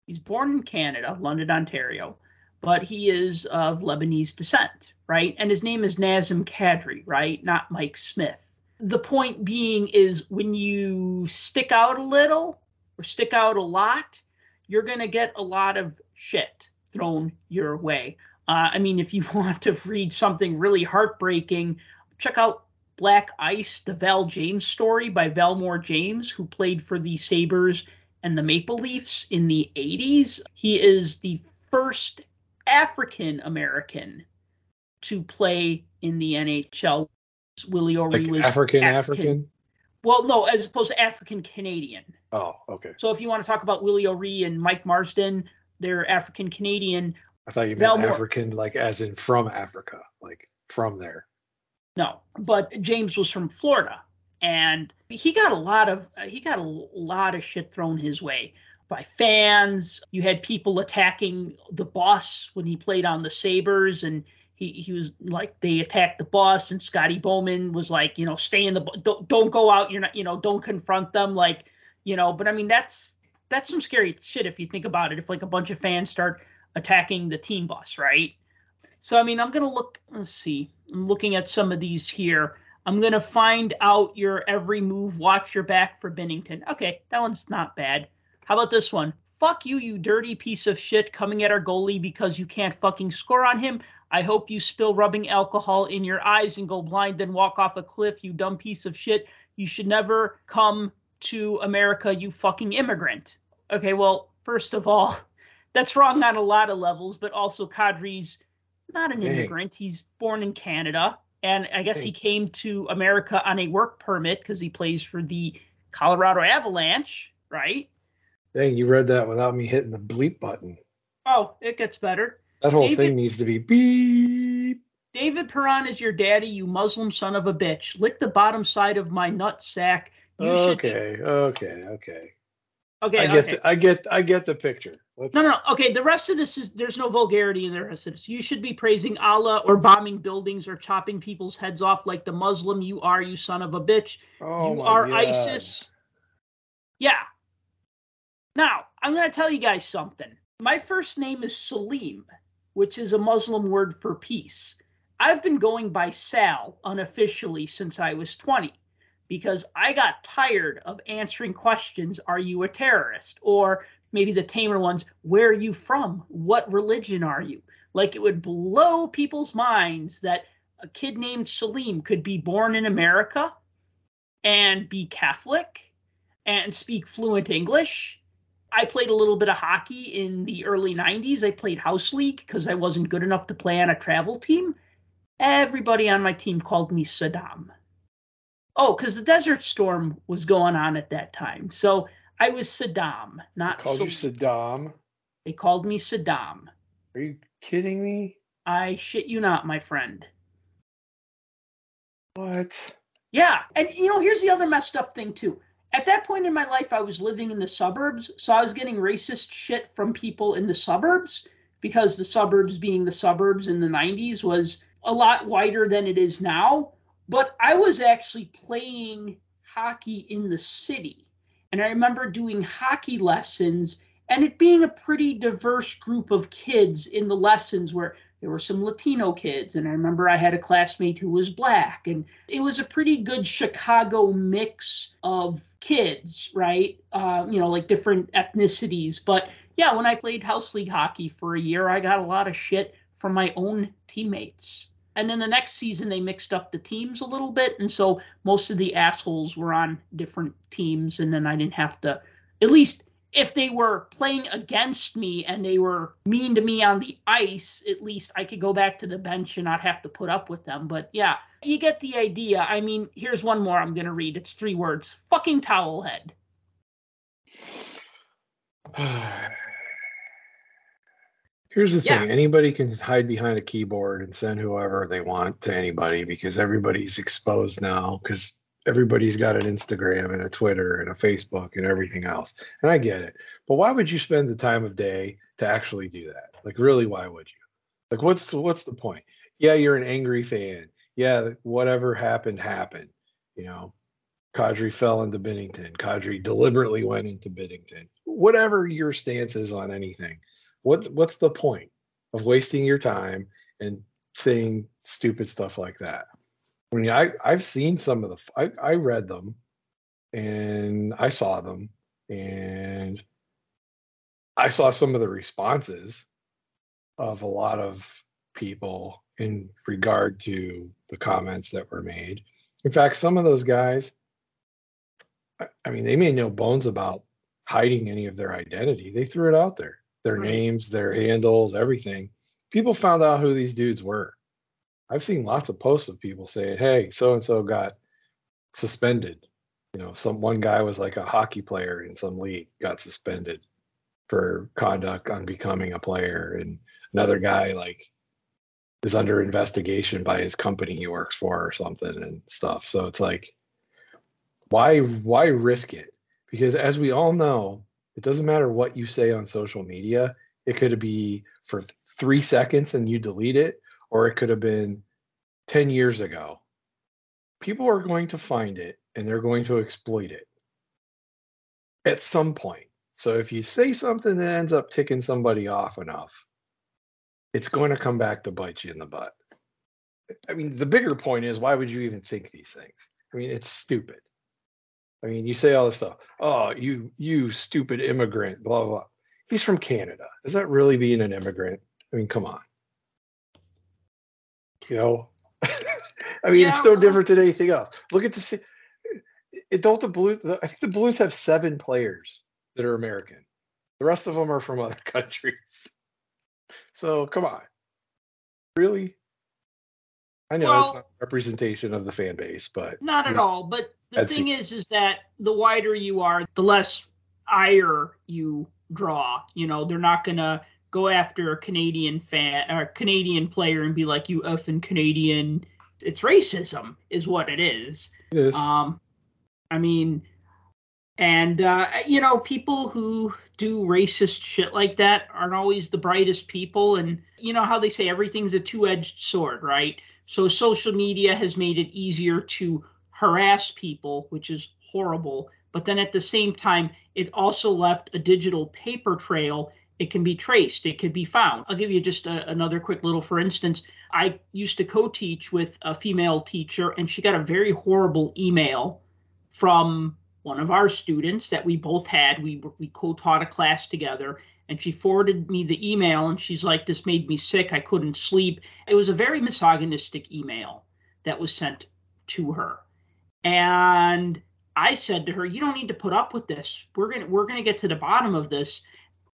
He's born in Canada, London, Ontario, but he is of Lebanese descent, right? And his name is Nazem Kadri, right? Not Mike Smith. The point being is when you stick out a little or stick out a lot, you're going to get a lot of shit thrown your way. Uh, I mean, if you <laughs> want to read something really heartbreaking, check out Black Ice, the Val James story by Valmore James, who played for the Sabres and the Maple Leafs in the 80s. He is the first African American to play in the NHL. Willie O'Ree Like was African, African. Well, no, as opposed to African Canadian. Oh, okay. So if you want to talk about Willie O'Ree and Mike Marson, they're African Canadian. I thought you meant Valmore. African, like as in from Africa, like from there. No, but James was from Florida, and he got a lot of uh, he got a lot of shit thrown his way by fans. You had people attacking the boss when he played on the Sabres, and he he was like they attacked the boss, and Scotty Bowman was like, you know, stay in the don't don't go out. You're not you know don't confront them like you know. But I mean that's that's some scary shit if you think about it. If like a bunch of fans start attacking the team boss, right? So I mean, I'm gonna look. Let's see. I'm looking at some of these here. I'm gonna find out your every move. Watch your back for Binnington. Okay, that one's not bad. How about this one? Fuck you, you dirty piece of shit, coming at our goalie because you can't fucking score on him. I hope you spill rubbing alcohol in your eyes and go blind, then walk off a cliff, you dumb piece of shit. You should never come to America, you fucking immigrant. Okay, well, first of all, <laughs> that's wrong on a lot of levels, but also Kadri's not an immigrant. He's born in Canada. And I guess he came to America on a work permit because he plays for the Colorado Avalanche, right? Dang, you read that without me hitting the bleep button. Oh, it gets better. That whole David- thing needs to be beep. David Perron is your daddy, you Muslim son of a bitch. Lick the bottom side of my nut sack. You should. Okay, okay, okay, okay. I get okay. the, I get I get the picture. Let's No, no, no. Okay, the rest of this is there's no vulgarity in the rest of this. You should be praising Allah or bombing buildings or chopping people's heads off like the Muslim you are, you son of a bitch. Oh you are God. ISIS. Yeah. Now, I'm going to tell you guys something. My first name is Salim, which is a Muslim word for peace. I've been going by Sal unofficially since I was 20 because I got tired of answering questions Are you a terrorist? Or maybe the tamer ones Where are you from? What religion are you? Like it would blow people's minds that a kid named Salim could be born in America and be Catholic and speak fluent English. I played a little bit of hockey in the early 90s. I played house league because I wasn't good enough to play on a travel team. Everybody on my team called me Saddam. Oh, because the Desert Storm was going on at that time. So I was Saddam, not Called you Saddam. They called me Saddam. Are you kidding me? I shit you not, my friend. What? Yeah. And you know, here's the other messed up thing too. At that point in my life, I was living in the suburbs, so I was getting racist shit from people in the suburbs because the suburbs being the suburbs in the 90s was a lot wider than it is now. But I was actually playing hockey in the city. And I remember doing hockey lessons and it being a pretty diverse group of kids in the lessons where there were some Latino kids. And I remember I had a classmate who was black. And it was a pretty good Chicago mix of kids, right? Uh, you know, like different ethnicities. But yeah, when I played house league hockey for a year, I got a lot of shit from my own teammates. And then the next season, they mixed up the teams a little bit. And so most of the assholes were on different teams. And then I didn't have to, at least if they were playing against me and they were mean to me on the ice, at least I could go back to the bench and not have to put up with them. But yeah, you get the idea. I mean, here's one more I'm going to read. It's three words fucking towel head. Here's the Yeah. thing anybody can hide behind a keyboard and send whoever they want to anybody because everybody's exposed now because everybody's got an Instagram and a Twitter and a Facebook and everything else. And I get it. But why would you spend the time of day to actually do that? Like really why would you? Like what's the, what's the point? Yeah, you're an angry fan. Yeah, whatever happened happened. You know, Kadri fell into Binnington. Kadri deliberately went into Binnington. Whatever your stance is on anything, what's what's the point of wasting your time and saying stupid stuff like that? I mean, I I've seen some of the I I read them, and I saw them, and I saw some of the responses of a lot of people in regard to the comments that were made. In fact, some of those guys, I, mean, they made no bones about hiding any of their identity. They threw it out there, their Right. names, their handles, everything. People found out who these dudes were. I've seen lots of posts of people saying, "Hey, so and so got suspended." You know, some one guy was like a hockey player in some league, got suspended for conduct on becoming a player, and another guy like is under investigation by his company he works for or something and stuff. So it's like, why why risk it? Because as we all know, it doesn't matter what you say on social media. It could be for three seconds and you delete it, or it could have been 10 years ago. People are going to find it and they're going to exploit it at some point. So if you say something that ends up ticking somebody off enough, it's going to come back to bite you in the butt. I mean, the bigger point is why would you even think these things? I mean, it's stupid. I mean, you say all this stuff. Oh, you you stupid immigrant, blah blah. blah. He's from Canada. Is that really being an immigrant? I mean, come on. You know, <laughs> I mean, it's no different than anything else. Look at the. It don't the Blues. I think the Blues have seven players that are American. The rest of them are from other <laughs> countries. So come on, really? I know it's Well- not a representation of the fan base, but Not at all. But the thing is, is that the wider you are, the less ire you draw. You know, they're not gonna go after a Canadian fan or a Canadian player and be like, "You effing Canadian." It's racism, is what it is. it is. Um, I mean, and uh, you know, people who do racist shit like that aren't always the brightest people. And you know how they say everything's a two-edged sword, right? So social media has made it easier to harass people, which is horrible. But then at the same time, it also left a digital paper trail. It can be traced, it could be found. I'll give you just a, another quick little, for instance, I used to co teach with a female teacher, and she got a very horrible email from one of our students that we both had. We, we co taught a class together, and she forwarded me the email, and she's like, This made me sick. I couldn't sleep. It was a very misogynistic email that was sent to her. And I said to her, "You don't need to put up with this. We're gonna we're gonna get to the bottom of this."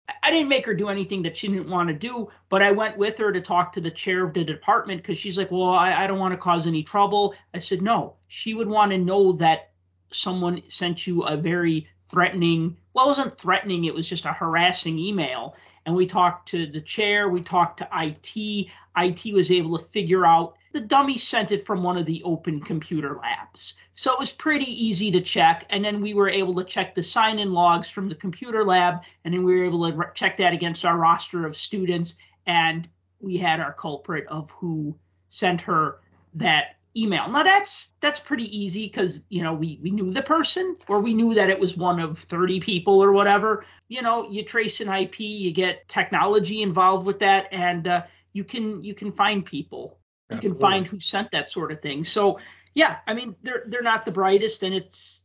I- I didn't make her do anything that she didn't want to do, but I went with her to talk to the chair of the department because she's like, "Well, I, I don't want to cause any trouble." I said, "No." She would want to know that someone sent you a very threatening. Well, it wasn't threatening. It was just a harassing email. And we talked to the chair. We talked to IT. IT was able to figure out the dummy sent it from one of the open computer labs. So it was pretty easy to check. And then we were able to check the sign in logs from the computer lab. And then we were able to check that against our roster of students. And we had our culprit of who sent her that email. Now that's that's pretty easy because you know we we knew the person or we knew that it was one of 30 people or whatever. You know, you trace an IP, you get technology involved with that, and uh, you can you can find people you can find who sent that sort of thing. So yeah, I mean they're they're not the brightest, and it's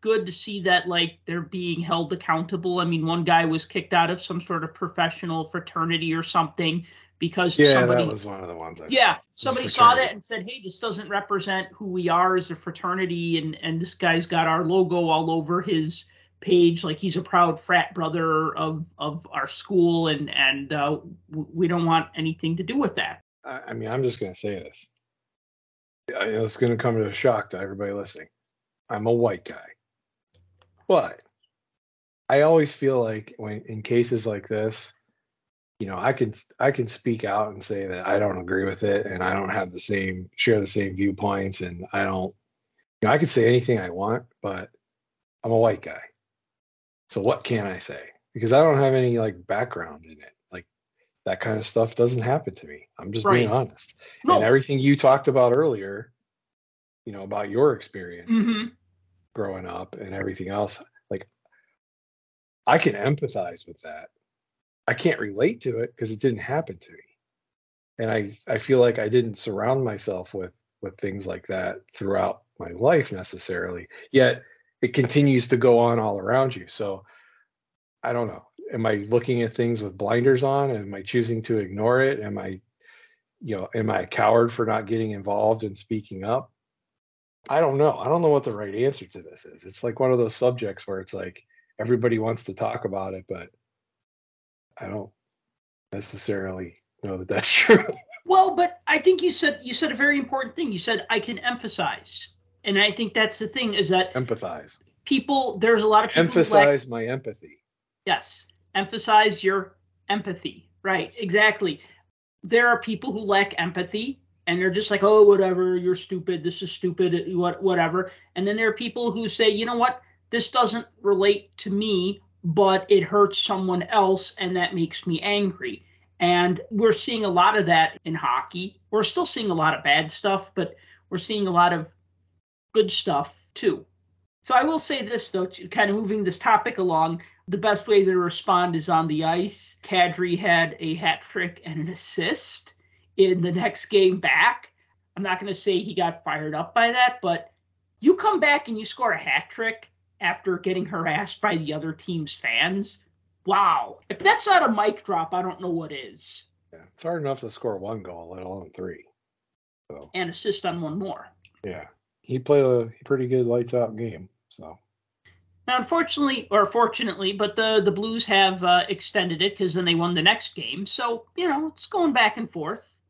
good to see that like they're being held accountable. I mean, one guy was kicked out of some sort of professional fraternity or something because Yeah, somebody that was one of the ones. I yeah somebody saw that and said hey this doesn't represent who we are as a fraternity and and this guy's got our logo all over his page like he's a proud frat brother of of our school and and uh, we don't want anything to do with that I, I mean, I'm just going to say this. I know it's going to come as a shock to everybody listening. I'm a white guy, but I always feel like when in cases like this, you know, I can I can speak out and say that I don't agree with it, and I don't have the same share the same viewpoints, and I don't. You know, I can say anything I want, but I'm a white guy. So what can I say? Because I don't have any like background in it. Like that kind of stuff doesn't happen to me. I'm just being honest. no And everything you talked about earlier, you know, about your experiences Mhm. growing up and everything else, like I can empathize with that. I can't relate to it because it didn't happen to me. And I, I feel like I didn't surround myself with with things like that throughout my life necessarily. Yet it continues to go on all around you. So I don't know. Am I looking at things with blinders on? Am I choosing to ignore it? Am I, you know, am I a coward for not getting involved and speaking up? I don't know. I don't know what the right answer to this is. It's like one of those subjects where it's like everybody wants to talk about it, but I don't necessarily know that that's <laughs> true. well but i think you said you said a very important thing you said i can emphasize and i think that's the thing is that Empathize. people there's a lot of people who lack- Emphasize my empathy. Yes. Emphasize your empathy. Right. Exactly. There are people who lack empathy and they're just like, oh, whatever, you're stupid. This is stupid. What, whatever. And then there are people who say, you know what? This doesn't relate to me, but it hurts someone else and that makes me angry. And we're seeing a lot of that in hockey. We're still seeing a lot of bad stuff, but we're seeing a lot of good stuff too. So I will say this though, kind of moving this topic along, the best way to respond is on the ice. Kadri had a hat trick and an assist in the next game back. I'm not going to say he got fired up by that, but you come back and you score a hat trick after getting harassed by the other team's fans. Wow. If that's not a mic drop, I don't know what is. Yeah, it's hard enough to score one goal, let alone three. So And assist on one more. yeah, he played a pretty good lights out game. So Now, unfortunately, or fortunately, but the the Blues have uh, extended it because then they won the next game. So you know it's going back and forth.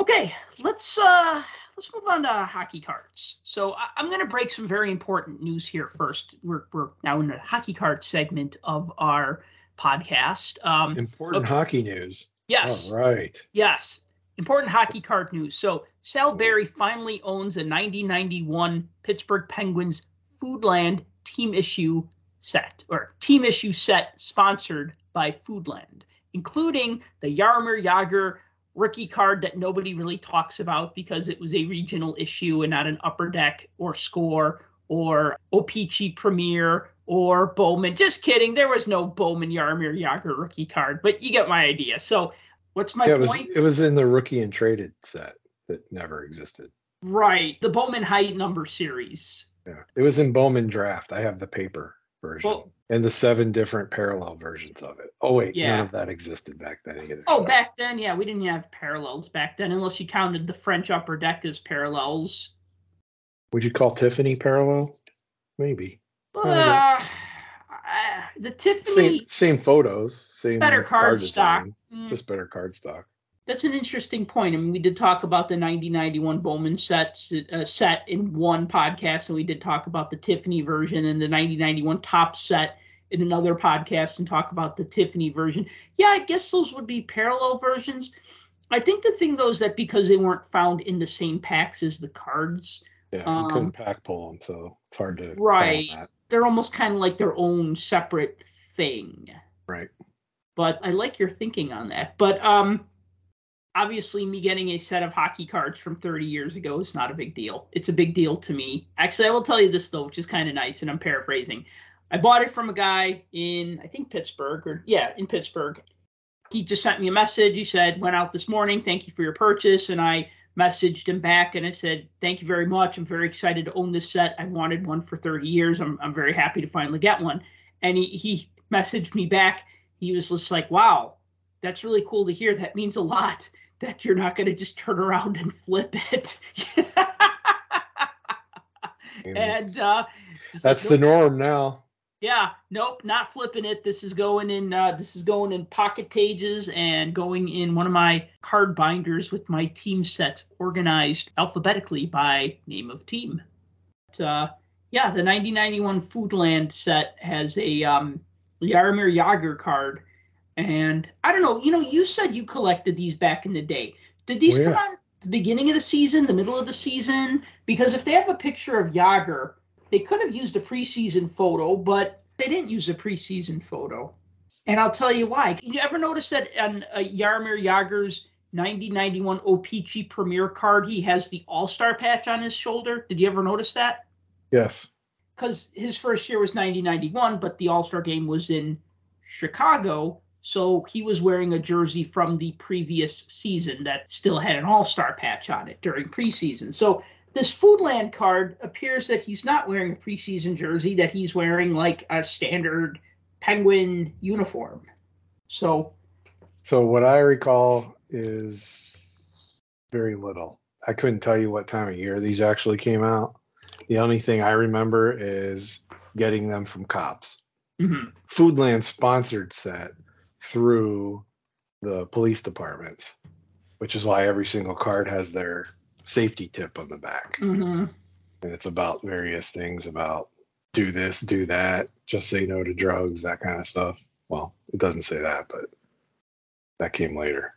Okay, let's uh let's move on to hockey cards. So I, I'm going to break some very important news here first. We're we're now in the hockey card segment of our podcast. Um, important okay. hockey news. yes, All right. Yes. Important hockey card news. So Sal Berry finally owns a 1991 Pittsburgh Penguins Foodland team issue set or team issue set sponsored by Foodland, including the Jaromir Jagr rookie card that nobody really talks about because it was a regional issue and not an upper deck or score or O-Pee-Chee Premier or Bowman. Just kidding. There was no Bowman Jaromir Jagr rookie card, but you get my idea. So what's my yeah, it was point? it was in the rookie and traded set that never existed. right. The Bowman Height number series. Yeah, it was in Bowman Draft. I have the paper version Well- and the seven different parallel versions of it. Oh wait, Yeah. none of that existed back then either. Oh, so- back then, yeah, we didn't have parallels back then, unless you counted the French upper deck as parallels. Would you call Tiffany parallel? Maybe. Uh, the Tiffany Same same photos, same better card stock. design, Mm, just better card stock. That's an interesting point. I mean, we did talk about the 1991 Bowman sets uh, set in one podcast, and we did talk about the Tiffany version and the 1991 Topps set in another podcast, and talk about the Tiffany version. Yeah, I guess those would be parallel versions. I think the thing though is that because they weren't found in the same packs as the cards, Yeah, you Um, couldn't pack pull them, so it's hard to Right. they're almost kind of like their own separate thing. Right. But I like your thinking on that. But um obviously me getting a set of hockey cards from 30 years ago is not a big deal. It's a big deal to me. Actually, I will tell you this though, which is kind of nice and I'm paraphrasing. I bought it from a guy in I think Pittsburgh or yeah, in Pittsburgh. He just sent me a message. He said, "Went out this morning. Thank you for your purchase." And I messaged him back and I said, "Thank you very much. I'm very excited to own this set. I wanted one for 30 years. I'm I'm very happy to finally get one." And he he messaged me back. He was just like, "Wow, that's really cool to hear. That means a lot <laughs> that you're not going to just turn around and flip it." And <laughs> and uh just like, that's the norm now. Yeah, nope, not flipping it. This is going in. Uh, this is going in pocket pages and going in one of my card binders with my team sets organized alphabetically by name of team. But, uh, yeah, the 1991 Foodland set has a um, Jaromir Jagr card, and I don't know. You know, you said you collected these back in the day. Did these Oh, come yeah. on the beginning of the season, the middle of the season? Because if they have a picture of Jagr, they could have used a preseason photo, but they didn't use a preseason photo. And I'll tell you why. You ever notice that on uh, Jaromir Jagr's 9091 O-Pee-Chee Premier card, he has the All Star patch on his shoulder? Did you ever notice that? Yes. Because his first year was 9091, but the All Star game was in Chicago. So he was wearing a jersey from the previous season that still had an All Star patch on it during preseason. So this Foodland card appears that he's not wearing a preseason jersey, that he's wearing like a standard Penguin uniform. So, So what I recall is very little. I couldn't tell you what time of year these actually came out. The only thing I remember is getting them from cops. mhm. Foodland sponsored set through the police departments, which is why every single card has their safety tip on the back. Mhm. And it's about various things about do this, do that, just say no to drugs, that kind of stuff. Well, it doesn't say that, but that came later.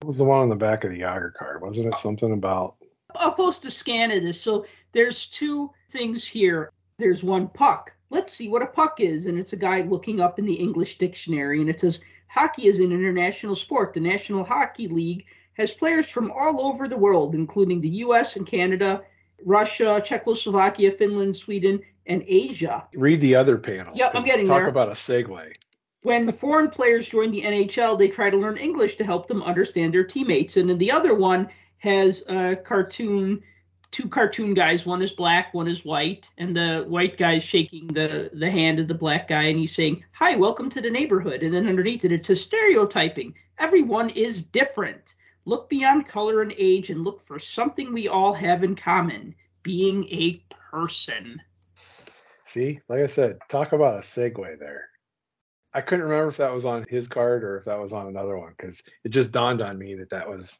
What was the one on the back of the Jagr card? Wasn't it something about I'll post a scan of this. So there's two things here. There's one puck. Let's see what a puck is. And it's a guy looking up in the English dictionary. And it says hockey is an international sport. The National Hockey League has players from all over the world, including the US and Canada, Russia, Czechoslovakia, Finland, Sweden, and Asia. Read the other panel. Yeah, I'm getting there. Talk there. about a segue. When the foreign players join the NHL, they try to learn English to help them understand their teammates. And then the other one has a cartoon, two cartoon guys. One is black, one is white, and the white guy is shaking the the hand of the black guy, and he's saying, "Hi, welcome to the neighborhood." And then underneath it, it says stereotyping. Everyone is different. Look beyond color and age and look for something we all have in common: being a person. See, like I said, talk about a segue there. I couldn't remember if that was on his card or if that was on another one because it just dawned on me that that was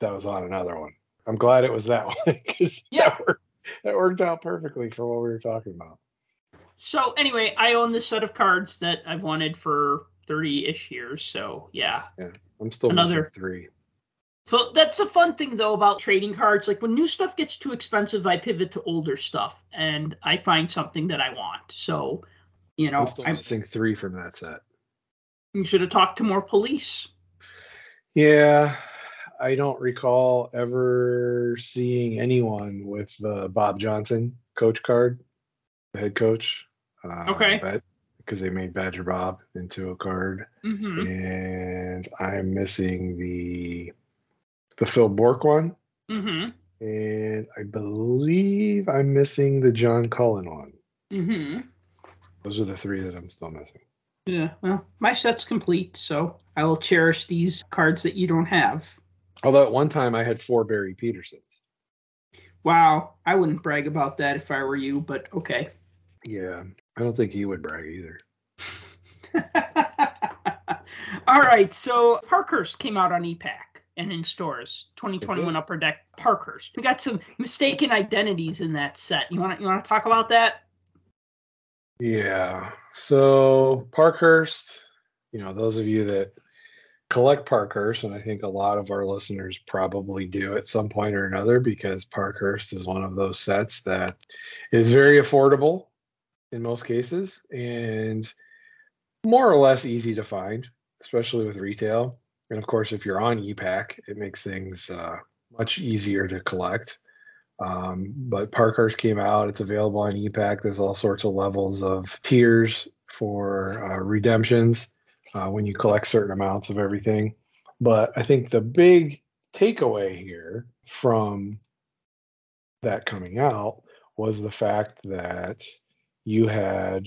that was on another one. I'm glad it was that <laughs> one because Yeah. that, worked, that worked out perfectly for what we were talking about. So anyway, I own this set of cards that I've wanted for 30-ish years. So yeah. Yeah. I'm still Another- three. So that's the fun thing though about trading cards. Like when new stuff gets too expensive, I pivot to older stuff and I find something that I want. So, you know, I'm still I missing three from that set. you should have talked to more police. Yeah, I don't recall ever seeing anyone with the Bob Johnson coach card, the head coach. Uh, Okay. Because they made Badger Bob into a card, hmm and I'm missing the the Phil Bourque one, hmm and I believe I'm missing the John Cullen one. hmm Those are the three that I'm still missing. Yeah. Well, my set's complete, so I will cherish these cards that you don't have. Although at one time I had four Barry Pedersons. Wow. I wouldn't brag about that if I were you, but okay. Yeah, I don't think he would brag either. <laughs> All right, so Parkhurst came out on e-Pack and in stores. 2021 mm-hmm. Upper Deck Parkhurst. We got some mistaken identities in that set. You want to you want to talk about that? Yeah. So Parkhurst, you know, those of you that collect Parkhurst, and I think a lot of our listeners probably do at some point or another, because Parkhurst is one of those sets that is very affordable in most cases and more or less easy to find, especially with retail. And of course, if you're on e-Pack, it makes things uh, much easier to collect. Um, but Parkhurst came out. It's available on e-Pack. There's all sorts of levels of tiers for uh, redemptions uh, when you collect certain amounts of everything. But I think the big takeaway here from that coming out was the fact that you had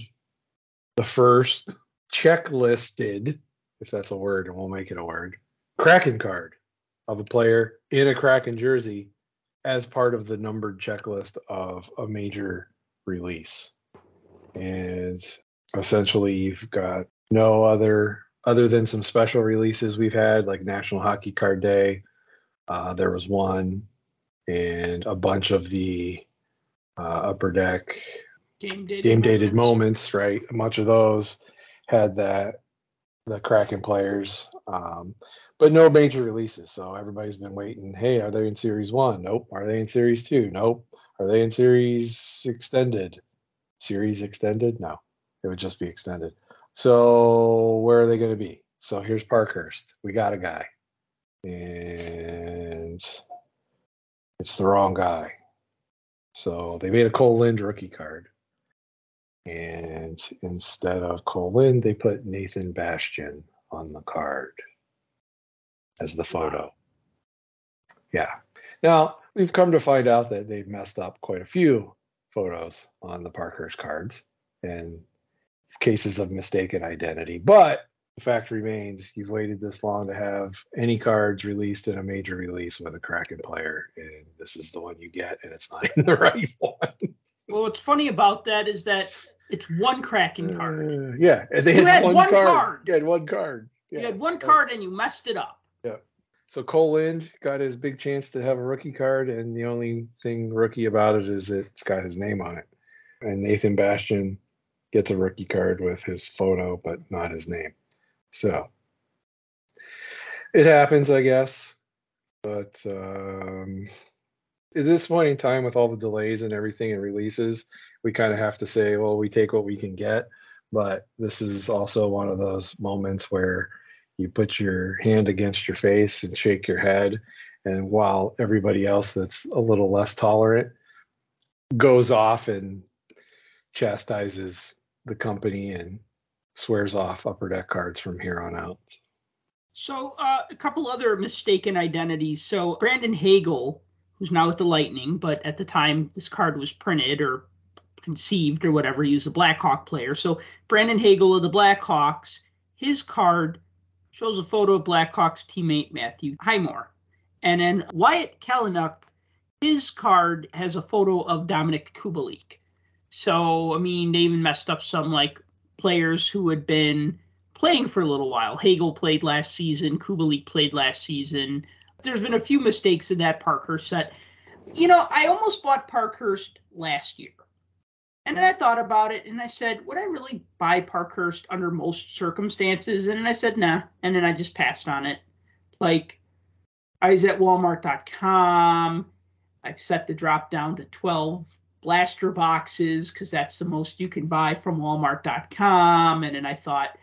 the first checklisted, if that's a word, and we'll make it a word, Kraken card of a player in a Kraken jersey as part of the numbered checklist of a major release. And essentially, you've got no other, other than some special releases we've had, like National Hockey Card Day. Uh, there was one, and a bunch of the uh, upper deck Game dated. game dated moments. right? Much of those had that the Kraken players, um, but no major releases. So everybody's been waiting. Hey, are they in Series One? Nope. Are they in Series Two? Nope. Are they in Series Extended? Series Extended? No, it would just be extended. So where are they going to be? So here's Parkhurst. We got a guy, and it's the wrong guy. So they made a Cole Lind rookie card. And instead of Cole Lind, they put Nathan Bastian on the card as the photo. Yeah. Now, we've come to find out that they've messed up quite a few photos on the Parkhurst cards and cases of mistaken identity. But the fact remains you've waited this long to have any cards released in a major release with a Kraken player, and this is the one you get, and it's not <laughs> even the right one. Well, what's funny about that is that it's one Kraken card. Uh, yeah, they You had, had one, one card. card. You had one card. Yeah. You had one card and you messed it up. Yeah. So Cole Lind got his big chance to have a rookie card, and the only thing rookie about it is it's got his name on it. And Nathan Bastian gets a rookie card with his photo, but not his name. So it happens, I guess. But um, at this point in time, with all the delays and everything and releases, we kind of have to say, well, we take what we can get. But this is also one of those moments where you put your hand against your face and shake your head. And while everybody else that's a little less tolerant goes off and chastises the company and swears off upper deck cards from here on out. So uh, a couple other mistaken identities. So Brandon Hagel, who's now with the Lightning, but at the time this card was printed or conceived or whatever, he was a Blackhawk player. So Brandon Hagel of the Blackhawks, his card shows a photo of Blackhawks teammate Matthew Highmore. And then Wyatt Kalynuk, his card has a photo of Dominik Kubalik. So, I mean, they even messed up some like players who had been playing for a little while. Hagel played last season, Kubalik played last season. There's been a few mistakes in that Parkhurst set. You know, I almost bought Parkhurst last year. And then I thought about it and I said, would I really buy Parkhurst under most circumstances? And then I said, nah. And then I just passed on it. Like, I was at walmart.com. I've set the drop down to 12 blaster boxes because that's the most you can buy from walmart.com. And then I thought,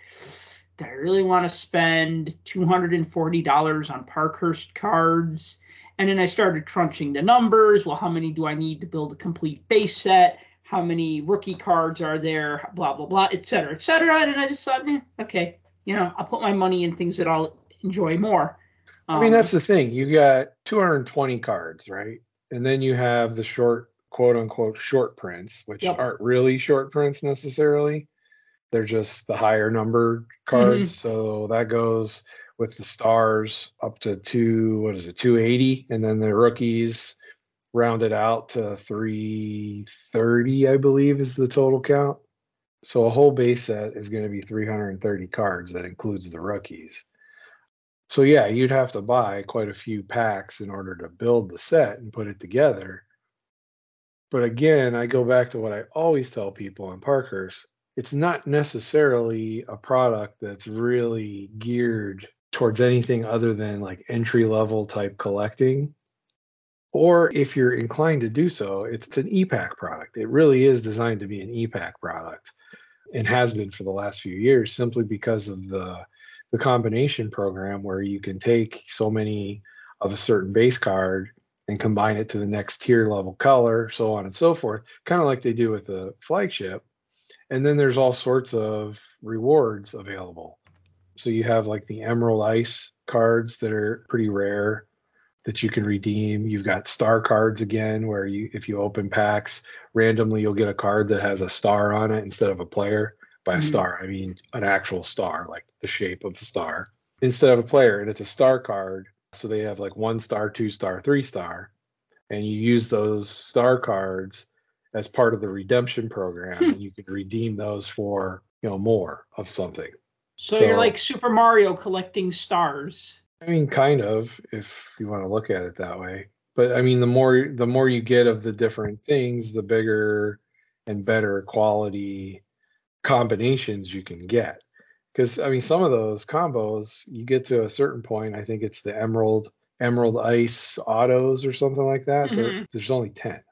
do I really want to spend $240 on Parkhurst cards? And then I started crunching the numbers. Well, how many do I need to build a complete base set? How many rookie cards are there? Blah, blah, blah, et cetera, et cetera. And I just thought, eh, okay, you know, I'll put my money in things that I'll enjoy more. Um, I mean, that's the thing. You got 220 cards, right? And then you have the short, quote unquote, short prints, which yep. aren't really short prints necessarily. They're just the higher numbered cards. Mm-hmm. So that goes with the stars up to two, what is it, 280? And then the rookies rounded out to 330, I believe, is the total count. So a whole base set is going to be 330 cards that includes the rookies. So yeah, you'd have to buy quite a few packs in order to build the set and put it together. But again, I go back to what I always tell people on Parkhurst. it's not necessarily a product that's really geared towards anything other than like entry level type collecting. Or if you're inclined to do so, it's an e-pack product. It really is designed to be an e-pack product and has been for the last few years simply because of the the combination program where you can take so many of a certain base card and combine it to the next tier level color, so on and so forth, kind of like they do with the flagship and then there's all sorts of rewards available. So you have like the Emerald Ice cards that are pretty rare that you can redeem. You've got star cards again, where you if you open packs randomly, you'll get a card that has a star on it instead of a player. By a mm-hmm. star, I mean an actual star, like the shape of a star, instead of a player, and it's a star card. So they have like one star, two star, three star, and you use those star cards as part of the redemption program hmm. and you can redeem those for you know more of something so, so, you're like super mario collecting stars i mean kind of if you want to look at it that way but i mean the more the more you get of the different things the bigger and better quality combinations you can get because i mean some of those combos you get to a certain point i think it's the emerald emerald ice autos or something like that mm-hmm. there's only 10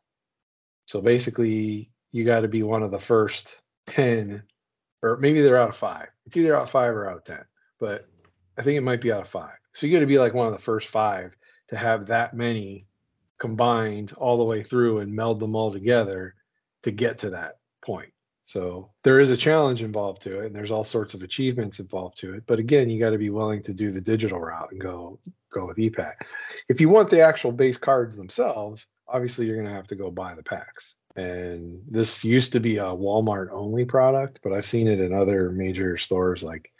so basically, you got to be one of the first 10, or maybe they're out of five. It's either out of five or out of 10, but I think it might be out of five. So you got to be like one of the first five to have that many combined all the way through and meld them all together to get to that point. So there is a challenge involved to it, and there's all sorts of achievements involved to it. But again, you got to be willing to do the digital route and go go with e-pack. If you want the actual base cards themselves, obviously you're going to have to go buy the packs. And this used to be a Walmart only product, but I've seen it in other major stores. Like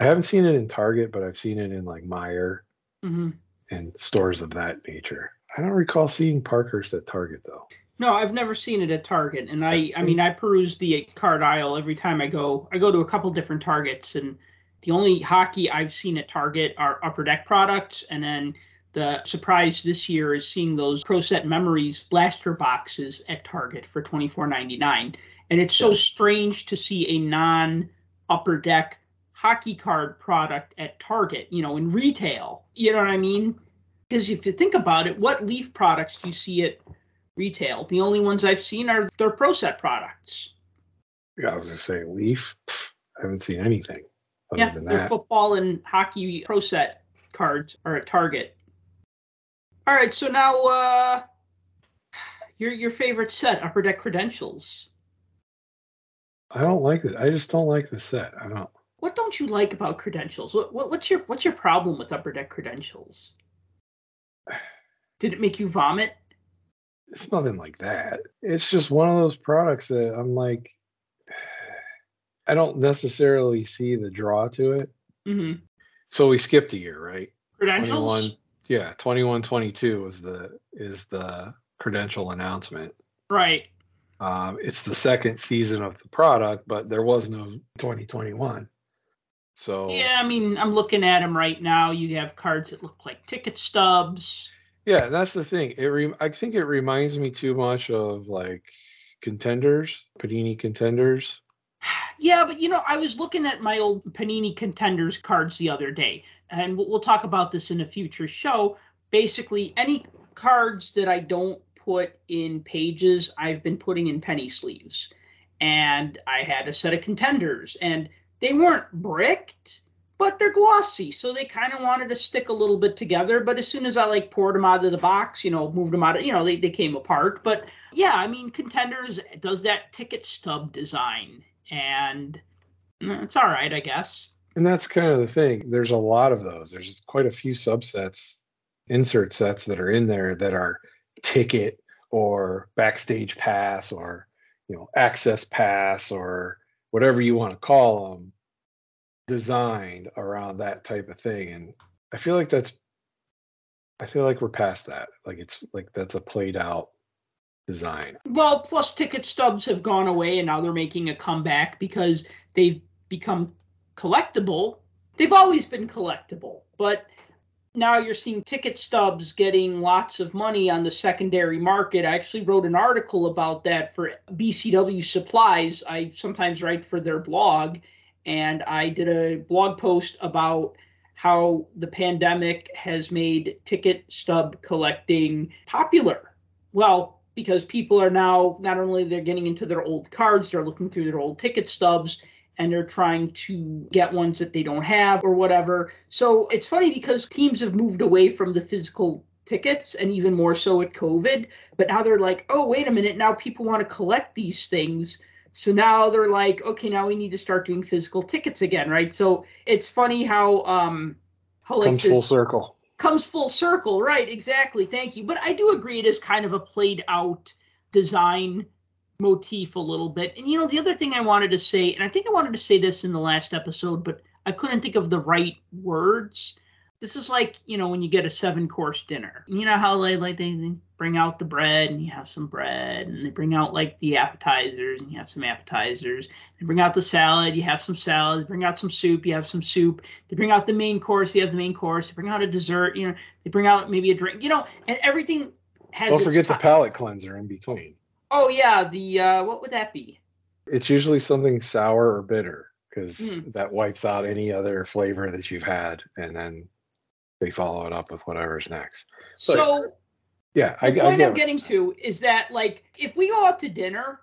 I haven't seen it in Target, but I've seen it in like Meijer mm-hmm. and stores of that nature. I don't recall seeing Parkhurst at Target though. No, I've never seen it at Target, and I, I mean, I peruse the card aisle every time I go. I go to a couple different Targets, and the only hockey I've seen at Target are Upper Deck products, and then the surprise this year is seeing those Pro Set Memories blaster boxes at Target for $24.99. And it's so strange to see a non upper deck hockey card product at Target, you know, in retail. You know what I mean? Because if you think about it, what Leaf products do you see at retail? The only ones I've seen are their Pro Set products. Yeah, I was going to say Leaf. I haven't seen anything. Other yeah, than that. their football and hockey Pro Set cards are at Target. All right, so now uh, your your favorite set, Upper Deck Credentials. I don't like it. I just don't like the set. I don't. What don't you like about credentials? What, what what's your what's your problem with Upper Deck credentials? Did it make you vomit? It's nothing like that. It's just one of those products that I'm like, <sighs> I don't necessarily see the draw to it. Mm-hmm. So we skipped a year, right? Credentials. 21, yeah, 21 22 is the is the credential announcement. Right. Um, it's the second season of the product, but there was no 2021. So Yeah, I mean, I'm looking at them right now. You have cards that look like ticket stubs. yeah, that's the thing. It re- I think it reminds me too much of like contenders, Panini contenders. <sighs> Yeah, but you know, I was looking at my old Panini Contenders cards the other day, and we'll, we'll talk about this in a future show. Basically, any cards that I don't put in pages, I've been putting in penny sleeves. And I had a set of contenders, and they weren't bricked, but they're glossy, so they kind of wanted to stick a little bit together. But as soon as I like poured them out of the box, you know, moved them out, of, you know, they, they came apart. But yeah, I mean, contenders does that ticket stub design and mm, it's all right, I guess. And that's kind of the thing. There's a lot of those. There's just quite a few subsets, insert sets that are in there that are ticket or backstage pass or you know access pass or whatever you want to call them designed around that type of thing and i feel like that's i feel like we're past that like it's like that's a played out design Well, plus ticket stubs have gone away and now they're making a comeback because they've become collectible. They've always been collectible, but now you're seeing ticket stubs getting lots of money on the secondary market. I actually wrote an article about that for BCW Supplies. I sometimes write for their blog, and I did a blog post about how the pandemic has made ticket stub collecting popular. Well, because people are now not only they're getting into their old cards, they're looking through their old ticket stubs and they're trying to get ones that they don't have or whatever. So it's funny because teams have moved away from the physical tickets and even more so at COVID, but now they're like, "Oh, wait a minute, now people want to collect these things." So now they're like, "Okay, now we need to start doing physical tickets again, right?" So it's funny how um how like comes full circle comes full circle right exactly thank you but i do agree it is kind of a played out design motif a little bit. And you know the other thing i wanted to say and i think i wanted to say this in the last episode but i couldn't think of the right words. This is like you know when you get a seven course dinner. You know how they like they bring out the bread and you have some bread and they bring out like the appetizers and you have some appetizers. They bring out the salad you have some salad. They bring out some soup you have some soup. They bring out the main course you have the main course. They bring out a dessert you know they bring out maybe a drink you know and everything has don't forget the palate cleanser in between oh yeah the uh what would that be it's usually something sour or bitter because Mm. that wipes out any other flavor that you've had and then they follow it up with whatever's next So- so yeah i, the I point get I'm getting to is that like if we go out to dinner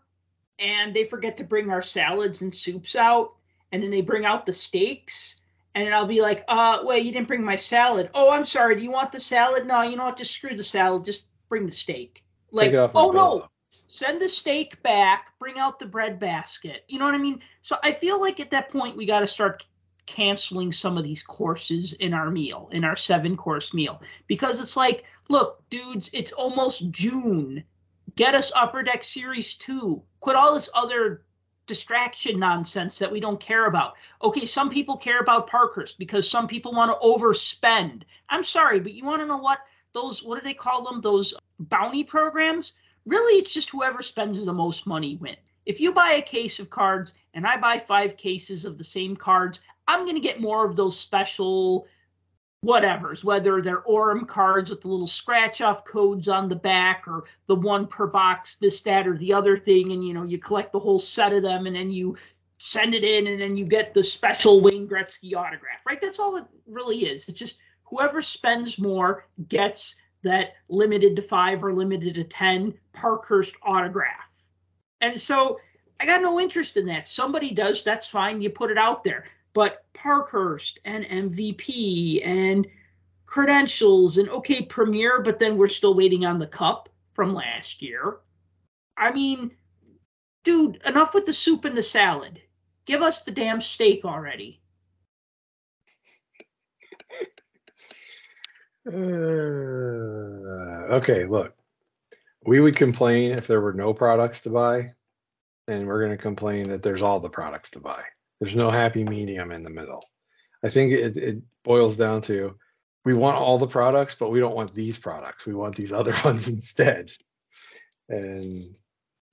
and they forget to bring our salads and soups out, and then they bring out the steaks, and then I'll be like, uh, wait, you didn't bring my salad. Oh, I'm sorry. Do you want the salad? No, you know what? Just screw the salad. Just bring the steak. Like, Take it off my oh no. Send the steak back. Bring out the bread basket. You know what I mean? So I feel like at that point we got to start canceling some of these courses in our meal, in our seven course meal, because it's like, look, dudes, it's almost June. Get us Upper Deck Series 2. Quit all this other distraction nonsense that we don't care about. Okay, some people care about Parkhurst because some people want to overspend. I'm sorry, but you want to know what? Those, what do they call them? Those bounty programs? Really, it's just whoever spends the most money win. If you buy a case of cards and I buy five cases of the same cards, I'm going to get more of those special whatevers, whether they're Orem cards with the little scratch off codes on the back or the one per box, this, that, or the other thing. And, you know, you collect the whole set of them and then you send it in and then you get the special Wayne Gretzky autograph, right? That's all it really is. It's just whoever spends more gets that limited to five or limited to 10 Parkhurst autograph. And so I got no interest in that. Somebody does, that's fine. You put it out there. But Parkhurst and MVP and credentials and okay, Premier, but then we're still waiting on the cup from last year. I mean, dude, enough with the soup and the salad. Give us the damn steak already. Uh, okay, look, we would complain if there were no products to buy, and we're going to complain that there's all the products to buy. There's no happy medium in the middle. I think it, it boils down to we want all the products, but we don't want these products. We want these <laughs> other ones instead. And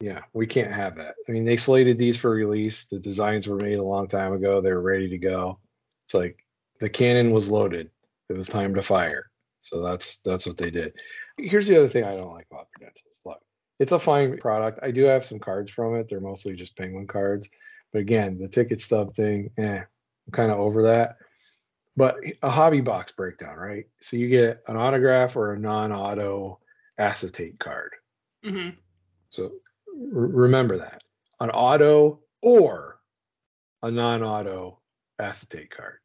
yeah, we can't have that. I mean, they slated these for release. The designs were made a long time ago. They were ready to go. It's like the cannon was loaded. It was time to fire. So that's that's what they did. Here's the other thing I don't like about Credentials. Look, it's a fine product. I do have some cards from it. They're mostly just penguin cards. But again, the ticket stub thing, eh, I'm kind of over that. But a hobby box breakdown, right? So you get an autograph or a non-auto acetate card. hmm So r- remember that an auto or a non-auto acetate card.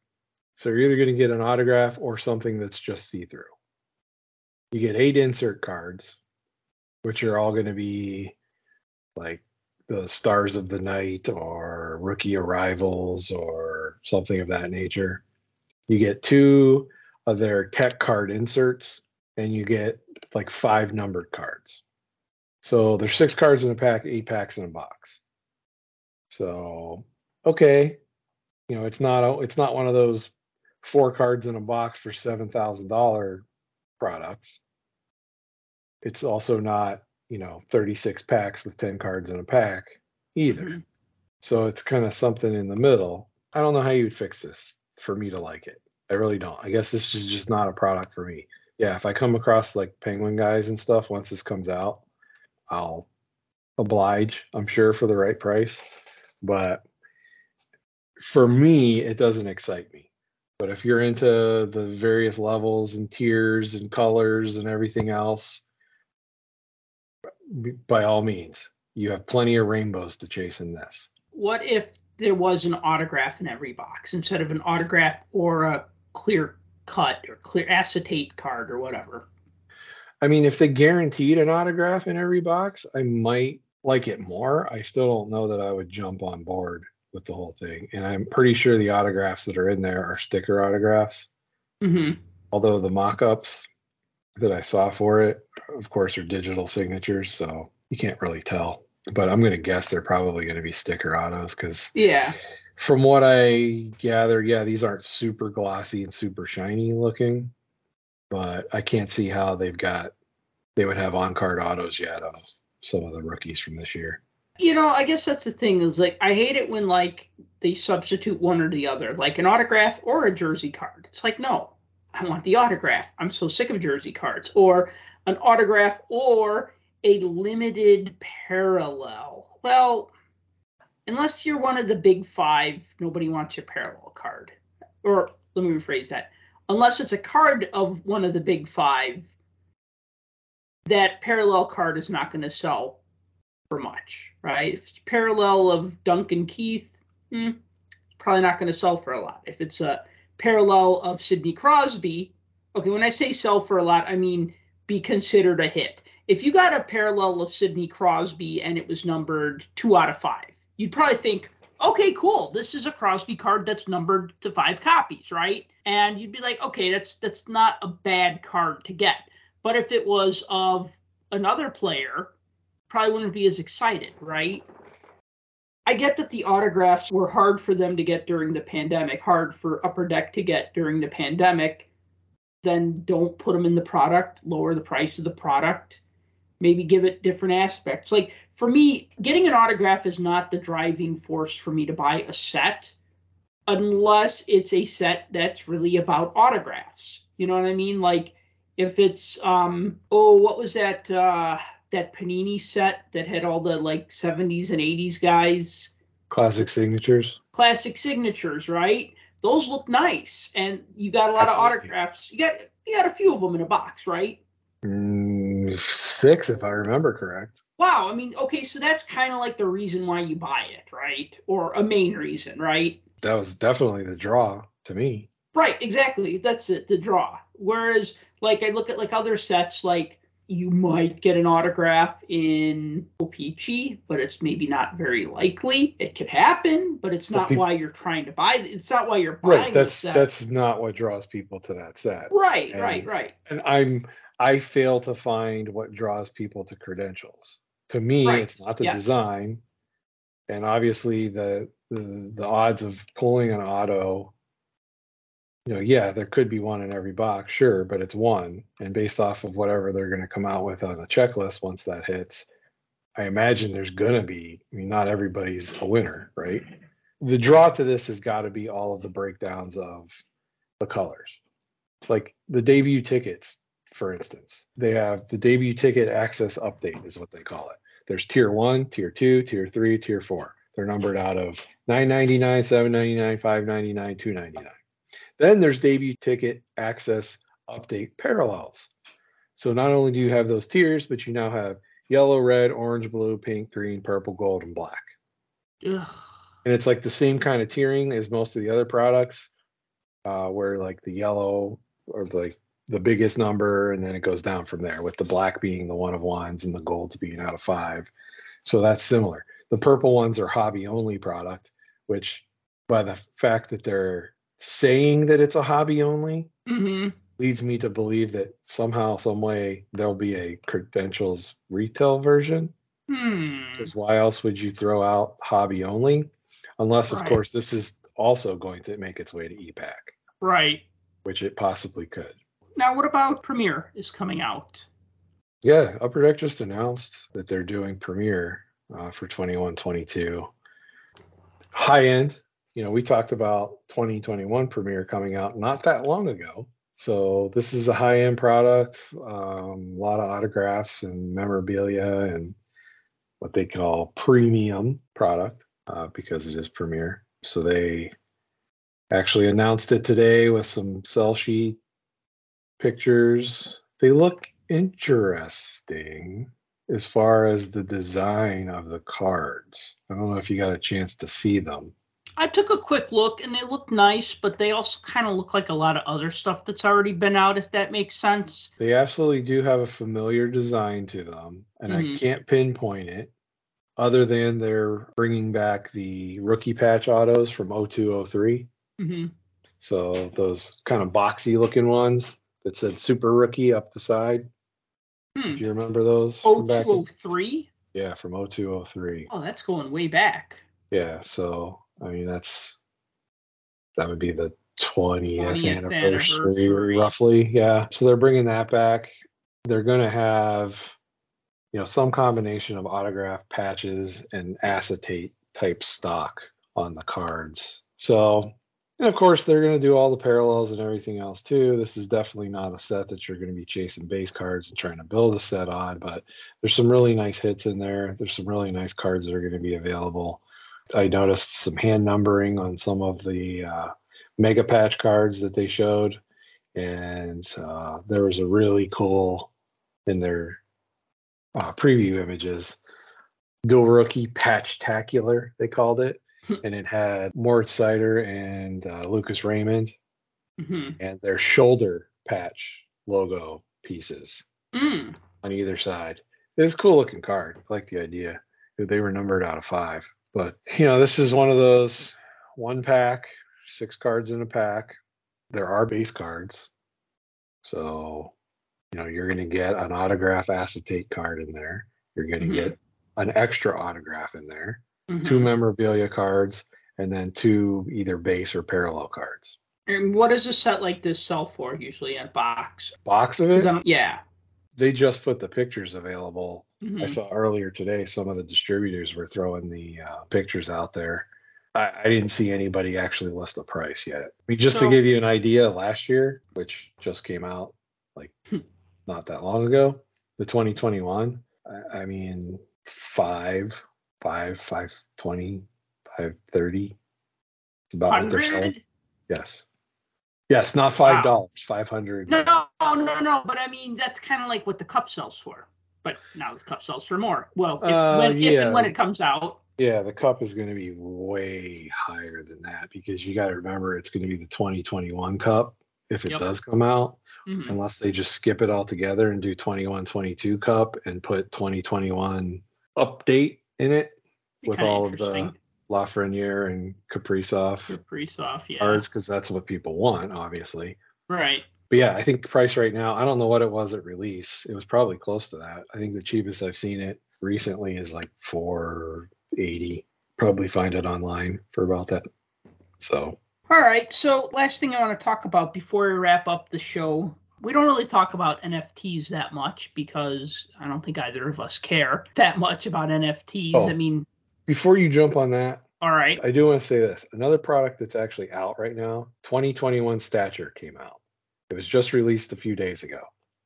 So you're either going to get an autograph or something that's just see-through. You get eight insert cards, which are all going to be like the stars of the night or rookie arrivals or something of that nature. You get two of their tech card inserts, and you get like five numbered cards. So there's six cards in a pack, eight packs in a box. So okay, you know it's not a, it's not one of those four cards in a box for seven thousand dollar products. It's also not you know 36 packs with 10 cards in a pack either. Mhm. So it's kind of something in the middle. I don't know how you'd fix this for me to like it. I really don't. I guess this is just not a product for me. Yeah, if I come across like penguin guys and stuff once this comes out, I'll oblige, I'm sure, for the right price. But for me, it doesn't excite me. But if you're into the various levels and tiers and colors and everything else, by all means, you have plenty of rainbows to chase in this. What if there was an autograph in every box instead of an autograph or a clear cut or clear acetate card or whatever? I mean, if they guaranteed an autograph in every box, I might like it more. I still don't know that I would jump on board with the whole thing. And I'm pretty sure the autographs that are in there are sticker autographs. hmm Although the mock ups that I saw for it, of course, are digital signatures. So you can't really tell. But I'm going to guess they're probably going to be sticker autos because Yeah. from what I gather, yeah, these aren't super glossy and super shiny looking, but I can't see how they've got they would have on card autos yet of some of the rookies from this year. You know, I guess that's the thing is like I hate it when like they substitute one or the other, like an autograph or a jersey card. It's like, no, I want the autograph. I'm so sick of jersey cards. Or an autograph or a limited parallel. Well, unless you're one of the big five, nobody wants your parallel card. Or let me rephrase that. Unless it's a card of one of the big five, that parallel card is not going to sell for much, right? If it's parallel of Duncan Keith, hmm, probably not going to sell for a lot. If it's a parallel of Sidney Crosby, okay, when I say sell for a lot, I mean be considered a hit. If you got a parallel of Sidney Crosby and it was numbered two out of five, you'd probably think, okay, cool, this is a Crosby card that's numbered to five copies, right? And you'd be like, okay, that's that's not a bad card to get. But if it was of another player, probably wouldn't be as excited, right? I get that the autographs were hard for them to get during the pandemic, hard for Upper Deck to get during the pandemic. Then don't put them in the product, lower the price of the product, maybe give it different aspects. Like for me, getting an autograph is not the driving force for me to buy a set unless it's a set that's really about autographs. You know what I mean? Like if it's um oh what was that uh that Panini set that had all the like 70s and 80s guys Classic signatures. classic signatures, right? Those look nice and you got a lot Absolutely. of autographs. You got you got a few of them in a box, right? Mm, six, if I remember correct. Wow, I mean, okay, so that's kind of like the reason why you buy it, right? Or a main reason, right? That was definitely the draw to me. Right, exactly. That's it, the draw. Whereas, like, I look at like other sets, like you might get an autograph in O-Pee-Chee, but it's maybe not very likely. It could happen, but it's But not why you're trying to buy. It's not why you're buying. Right. That's that's not what draws people to that set. right, and- right, right. And I'm I fail to find what draws people to credentials. To me, Right, it's not the yes. design. And obviously the, the the odds of pulling an auto, know, yeah, there could be one in every box, sure, but it's one. And based off of whatever they're gonna come out with on a checklist once that hits, I imagine there's gonna be, I mean, not everybody's a winner, right? The draw to this has got to be all of the breakdowns of the colors. Like the debut tickets, for instance, they have the debut ticket access update is what they call it. There's tier one, tier two, tier three, tier four. They're numbered out of 999, 799, 599, 299. Then there's debut ticket access update parallels. So not only do you have those tiers, but you now have yellow, red, orange, blue, pink, green, purple, gold, and black. Ugh. And it's like the same kind of tiering as most of the other products, uh, where like the yellow or like the biggest number, and then it goes down from there, with the black being the one of ones and the golds being out of five. So that's similar. The purple ones are hobby only product, which by the fact that they're saying that it's a hobby only Mhm. leads me to believe that somehow, some way, there'll be a credentials retail version. Hmm. Because why else would you throw out hobby only? Unless, of Right. course, this is also going to make its way to e-Pack, Right. which it possibly could. Now, what about Premiere is coming out? Yeah, Upper Deck just announced that they're doing Premiere uh, for 21 22. High end, you know, we talked about 2021 Premiere coming out not that long ago. So this is a high end product, um, a lot of autographs and memorabilia and what they call premium product uh, because it is Premiere. So they actually announced it today with some sell sheet pictures. They look interesting as far as the design of the cards. I don't know if you got a chance to see them. I took a quick look and they look nice, but they also kind of look like a lot of other stuff that's already been out, if that makes sense. They absolutely do have a familiar design to them, and I Mhm. can't pinpoint it other than they're bringing back the rookie patch autos from 0203. hmm So those kind of boxy looking ones that said super rookie up the side. Hmm. If you remember those. Oh, from back in- 0203? yeah, from 0203. Oh, that's going way back. Yeah, so I mean that's that would be the 20th, 20th anniversary, anniversary. roughly. Yeah. So they're bringing that back. They're going to have you know some combination of autograph patches and acetate type stock on the cards. So and of course they're going to do all the parallels and everything else too. This is definitely not a set that you're going to be chasing base cards and trying to build a set on, but there's some really nice hits in there. There's some really nice cards that are going to be available. I noticed some hand numbering on some of the uh, mega patch cards that they showed, and uh, there was a really cool in their uh, preview images dual rookie patch-tacular they called it, and it had Moritz Seider and uh, Lucas Raymond hmm and their shoulder patch logo pieces Mm. on either side. It's a cool looking card. I like the idea. They were numbered out of five. But you know, this is one of those one pack, six cards in a pack. There are base cards. So, you know, you're gonna get an autograph acetate card in there. You're gonna Mhm. get an extra autograph in there, two Mhm. memorabilia cards, and then two either base or parallel cards. And what does a set like this sell for usually in a box? Box of it, yeah. They just put the pictures available I Mhm. saw earlier today some of the distributors were throwing the uh, pictures out there. I, I didn't see anybody actually list a price yet. I mean, just So- to give you an idea, last year, which just came out like Hmm. not that long ago, the 2021, I, I mean, five, five, five twenty, five thirty. It's about what they're selling. Yes. Yes, not five dollars, five hundred. No, no, no, no. But I mean, that's kind of like what the cup sells for. But now the cup sells for more. Well, if, Uh, when, if and when it comes out. Yeah, the cup is going to be way higher than that because you got to remember it's going to be the 2021 cup if it Yep. does come out, Mhm. unless they just skip it all together and do 21 22 cup and put 2021 update in it Be with all of the. Lafreniere and Kaprizov Kaprizov, yeah. cards because that's what people want, obviously. Right. But yeah, I think price right now, I don't know what it was at release. It was probably close to that. I think the cheapest I've seen it recently is like 480. Probably find it online for about that. So All right. So, last thing I want to talk about before we wrap up the show. We don't really talk about NFTs that much because I don't think either of us care that much about NFTs. Oh. I mean, before you jump on that, all right. I do want to say this. Another product that's actually out right now, 2021 Stature came out. It was just released a few days ago.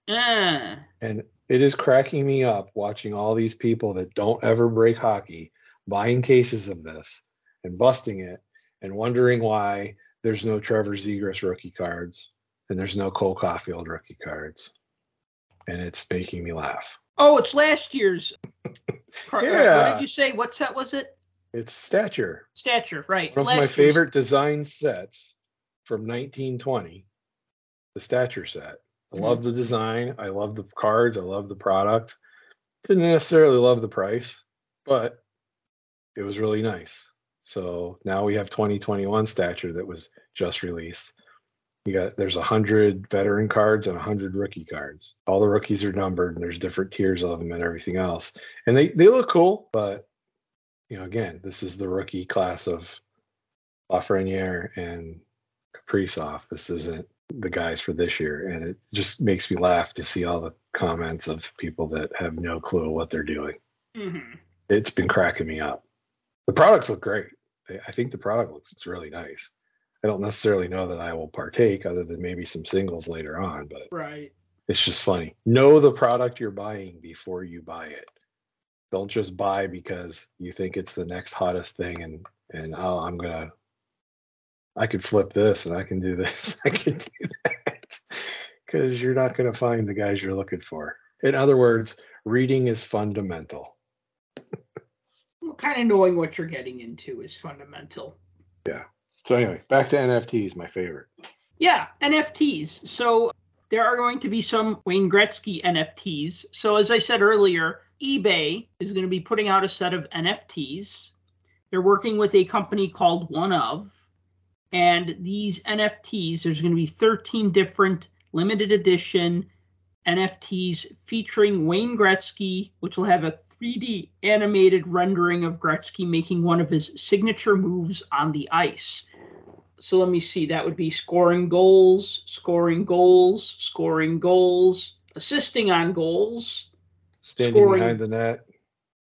Uh, And it is cracking me up watching all these people that don't ever break hockey buying cases of this and busting it and wondering why there's no Trevor Zegras rookie cards and there's no Cole Caufield rookie cards. And it's making me laugh. oh, it's last year's. <laughs> What Yeah. did you say? What set was it? It's Stature, Stature, right. one of last my year's. favorite design sets from 1920, the Stature set. I Mm-hmm. love the design. I love the cards. I love the product. Didn't necessarily love the price, but it was really nice. So now we have 2021 Stature that was just released. You got there's a hundred veteran cards and a hundred rookie cards. All the rookies are numbered, and there's different tiers of them and everything else. And they they look cool, but you know, again, this is the rookie class of Lafreniere and Kaprizov. This isn't the guys for this year, and it just makes me laugh to see all the comments of people that have no clue what they're doing. Mhm. It's been cracking me up. The products look great. I- I think the product looks it's really nice. I don't necessarily know that I will partake, other than maybe some singles later on, but Right. it's just funny. Know the product you're buying before you buy it. Don't just buy because you think it's the next hottest thing and and oh, I'm gonna I could flip this and I can do this. <laughs> I can do that. Because you're not gonna find the guys you're looking for. In other words, reading is fundamental. Well, kind of knowing what you're getting into is fundamental. Yeah. So anyway, back to NFTs, my favorite. Yeah, NFTs. So there are going to be some Wayne Gretzky NFTs. So as I said earlier, eBay is going to be putting out a set of NFTs. They're working with a company called One of, and these NFTs, there's going to be 13 different limited edition NFTs featuring Wayne Gretzky, which will have a 3D animated rendering of Gretzky making one of his signature moves on the ice. So let me see. That would be scoring goals, scoring goals, scoring goals, assisting on goals. Standing Scoring. behind the net,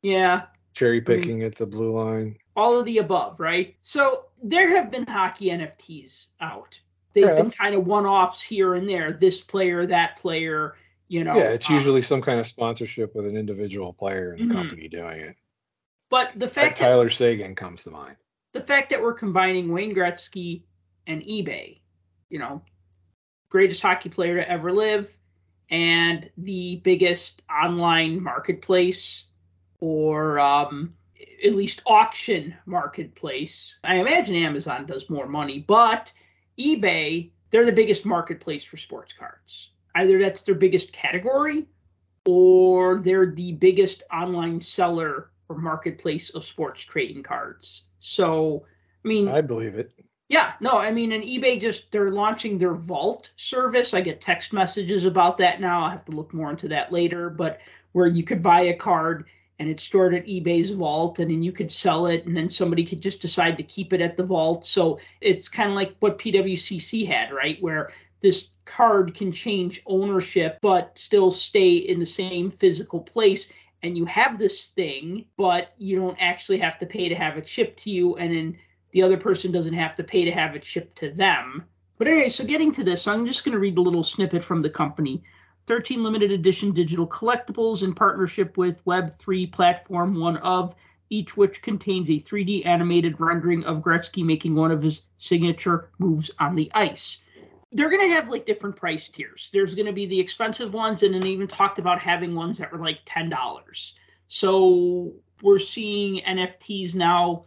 Yeah, cherry picking at the blue line. all of the above, right? So there have been hockey NFTs out. They've Yeah. been kind of one offs here and there. This player, that player, you know. yeah, it's um, usually some kind of sponsorship with an individual player in the Mhm. company doing it. But the Like fact that Tyler Seguin comes to mind. the fact that we're combining Wayne Gretzky and eBay, you know, greatest hockey player to ever live, and the biggest online marketplace or um, at least auction marketplace. I imagine Amazon does more money, but eBay, they're the biggest marketplace for sports cards. Either that's their biggest category or they're the biggest online seller or marketplace of sports trading cards. So, I mean, I believe it. yeah, no, I mean, and eBay just they're launching their vault service. I get text messages about that now. I'll have to look more into that later, but where you could buy a card and it's stored at eBay's vault and then you could sell it and then somebody could just decide to keep it at the vault. So it's kind of like what PWCC had, right? Where this card can change ownership but still stay in the same physical place and you have this thing but you don't actually have to pay to have it shipped to you and then the other person doesn't have to pay to have it shipped to them. But anyway, so getting to this, I'm just going to read a little snippet from the company. 13 limited edition digital collectibles in partnership with Web3 platform One of, each which contains a 3D animated rendering of Gretzky making one of his signature moves on the ice. They're going to have like different price tiers. There's going to be the expensive ones, and then even talked about having ones that were like $10. So we're seeing NFTs now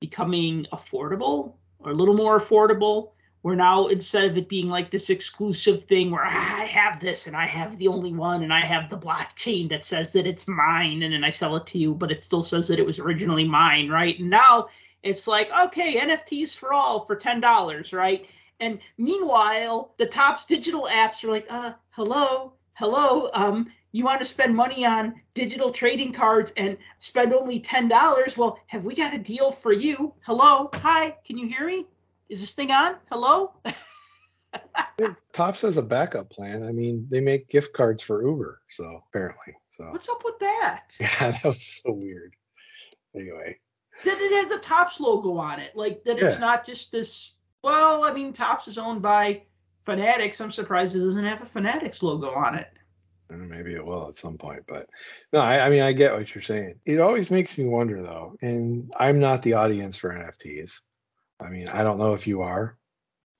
becoming affordable or a little more affordable where now instead of it being like this exclusive thing where ah, I have this and I have the only one and I have the blockchain that says that it's mine and then I sell it to you, but it still says that it was originally mine, right? And now it's like, okay, NFTs for all for $10, right? And meanwhile, the Topps digital apps are like, uh, hello, hello, um, you want to spend money on digital trading cards and spend only $10? Well, have we got a deal for you? Hello, hi, can you hear me? Is this thing on? Hello? <laughs> Topps has a backup plan. I mean, they make gift cards for Uber, so apparently. So what's up with that? <laughs> Yeah, that was so weird. Anyway. That it has a Topps logo on it. Like that yeah. it's not just this well, I mean Topps is owned by Fanatics. I'm surprised it doesn't have a Fanatics logo on it. Uh, maybe it will at some point, but no, I, I mean I get what you're saying. It always makes me wonder though, and I'm not the audience for NFTs. I mean, I don't know if you are.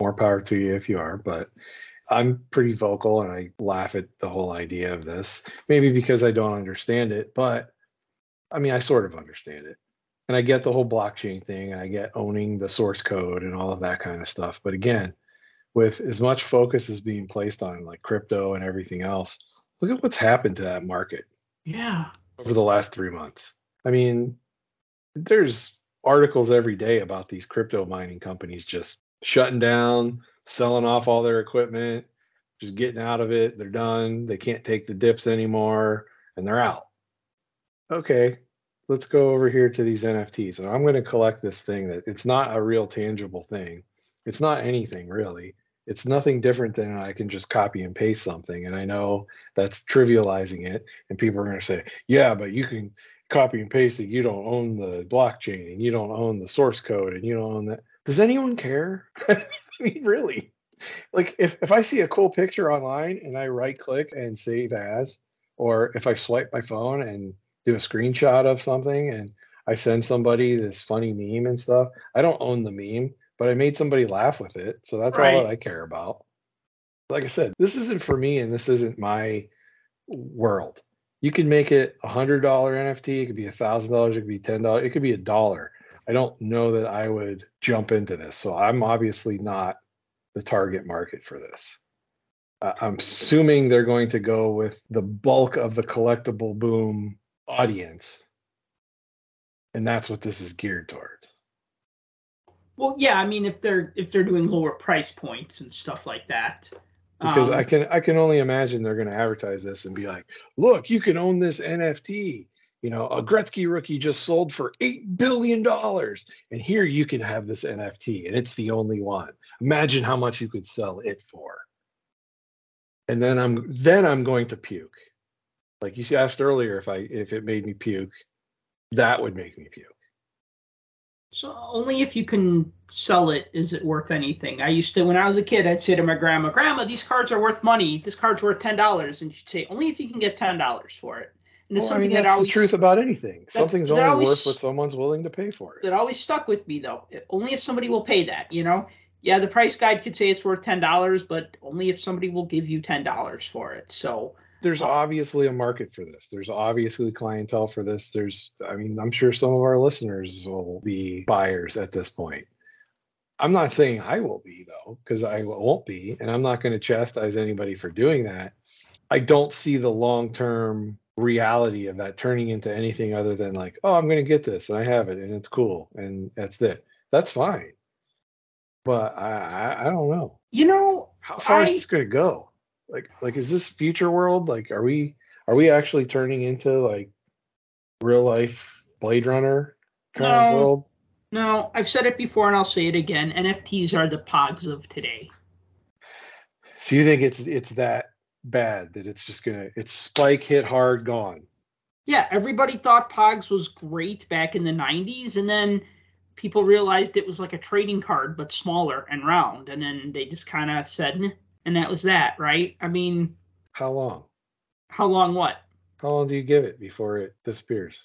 More power to you if you are, but I'm pretty vocal and I laugh at the whole idea of this. Maybe because I don't understand it, but I mean, I sort of understand it. And I get the whole blockchain thing and I get owning the source code and all of that kind of stuff. But again, with as much focus as being placed on like crypto and everything else, look at what's happened to that market. Yeah. Over the last three months. I mean, there's articles every day about these crypto mining companies just shutting down, selling off all their equipment, just getting out of it. They're done. They can't take the dips anymore and they're out. Okay, let's go over here to these NFTs. And I'm going to collect this thing that it's not a real tangible thing. It's not anything really. It's nothing different than I can just copy and paste something. And I know that's trivializing it. And people are going to say, yeah, but you can copy and paste it, you don't own the blockchain and you don't own the source code and you don't own that. Does anyone care? <laughs> I mean, really? Like if, if I see a cool picture online and I right click and save as, or if I swipe my phone and do a screenshot of something and I send somebody this funny meme and stuff, I don't own the meme, but I made somebody laugh with it. So that's right. all that I care about. Like I said, this isn't for me and this isn't my world you can make it a hundred dollar NFT. It could be a thousand dollars. It could be ten dollars. It could be a dollar. I don't know that I would jump into this. So I'm obviously not the target market for this. I'm assuming they're going to go with the bulk of the collectible boom audience. And that's what this is geared towards. Well, yeah, I mean if they're if they're doing lower price points and stuff like that, because um, I can I can only imagine they're going to advertise this and be like, look, you can own this NFT. You know, a Gretzky rookie just sold for eight billion dollars, and here you can have this NFT, and it's the only one. Imagine how much you could sell it for. And then I'm then I'm going to puke. Like you asked earlier, if I if it made me puke, that would make me puke. So only if you can sell it is it worth anything. I used to when I was a kid, I'd say to my grandma, "Grandma, these cards are worth money. This card's worth ten dollars," and she'd say, "Only if you can get ten dollars for it." And it's well, something I mean, that's that always, the truth about anything. Something's only always, worth what someone's willing to pay for it. That always stuck with me though. Only if somebody will pay that. You know, yeah, the price guide could say it's worth ten dollars, but only if somebody will give you ten dollars for it. So there's obviously a market for this. There's obviously clientele for this. There's, I mean, I'm sure some of our listeners will be buyers at this point. I'm not saying I will be though, because I won't be, and I'm not going to chastise anybody for doing that. I don't see the long term reality of that turning into anything other than like, oh, I'm going to get this and I have it and it's cool and that's it. That's fine. But I, I, I don't know. You know, how far I, is this going to go? Like like is this future world? Like are we are we actually turning into like real life blade runner kind no, of world? No i've said it before and i'll say it again. Nfts are the pogs of today. So you think it's it's that bad that it's just gonna it's spike hit hard gone? Yeah everybody thought pogs was great back in the 90s and then people realized it was like a trading card but smaller and round and then they just kind of said and that was that, right? I mean, how long? How long what? How long do you give it before it disappears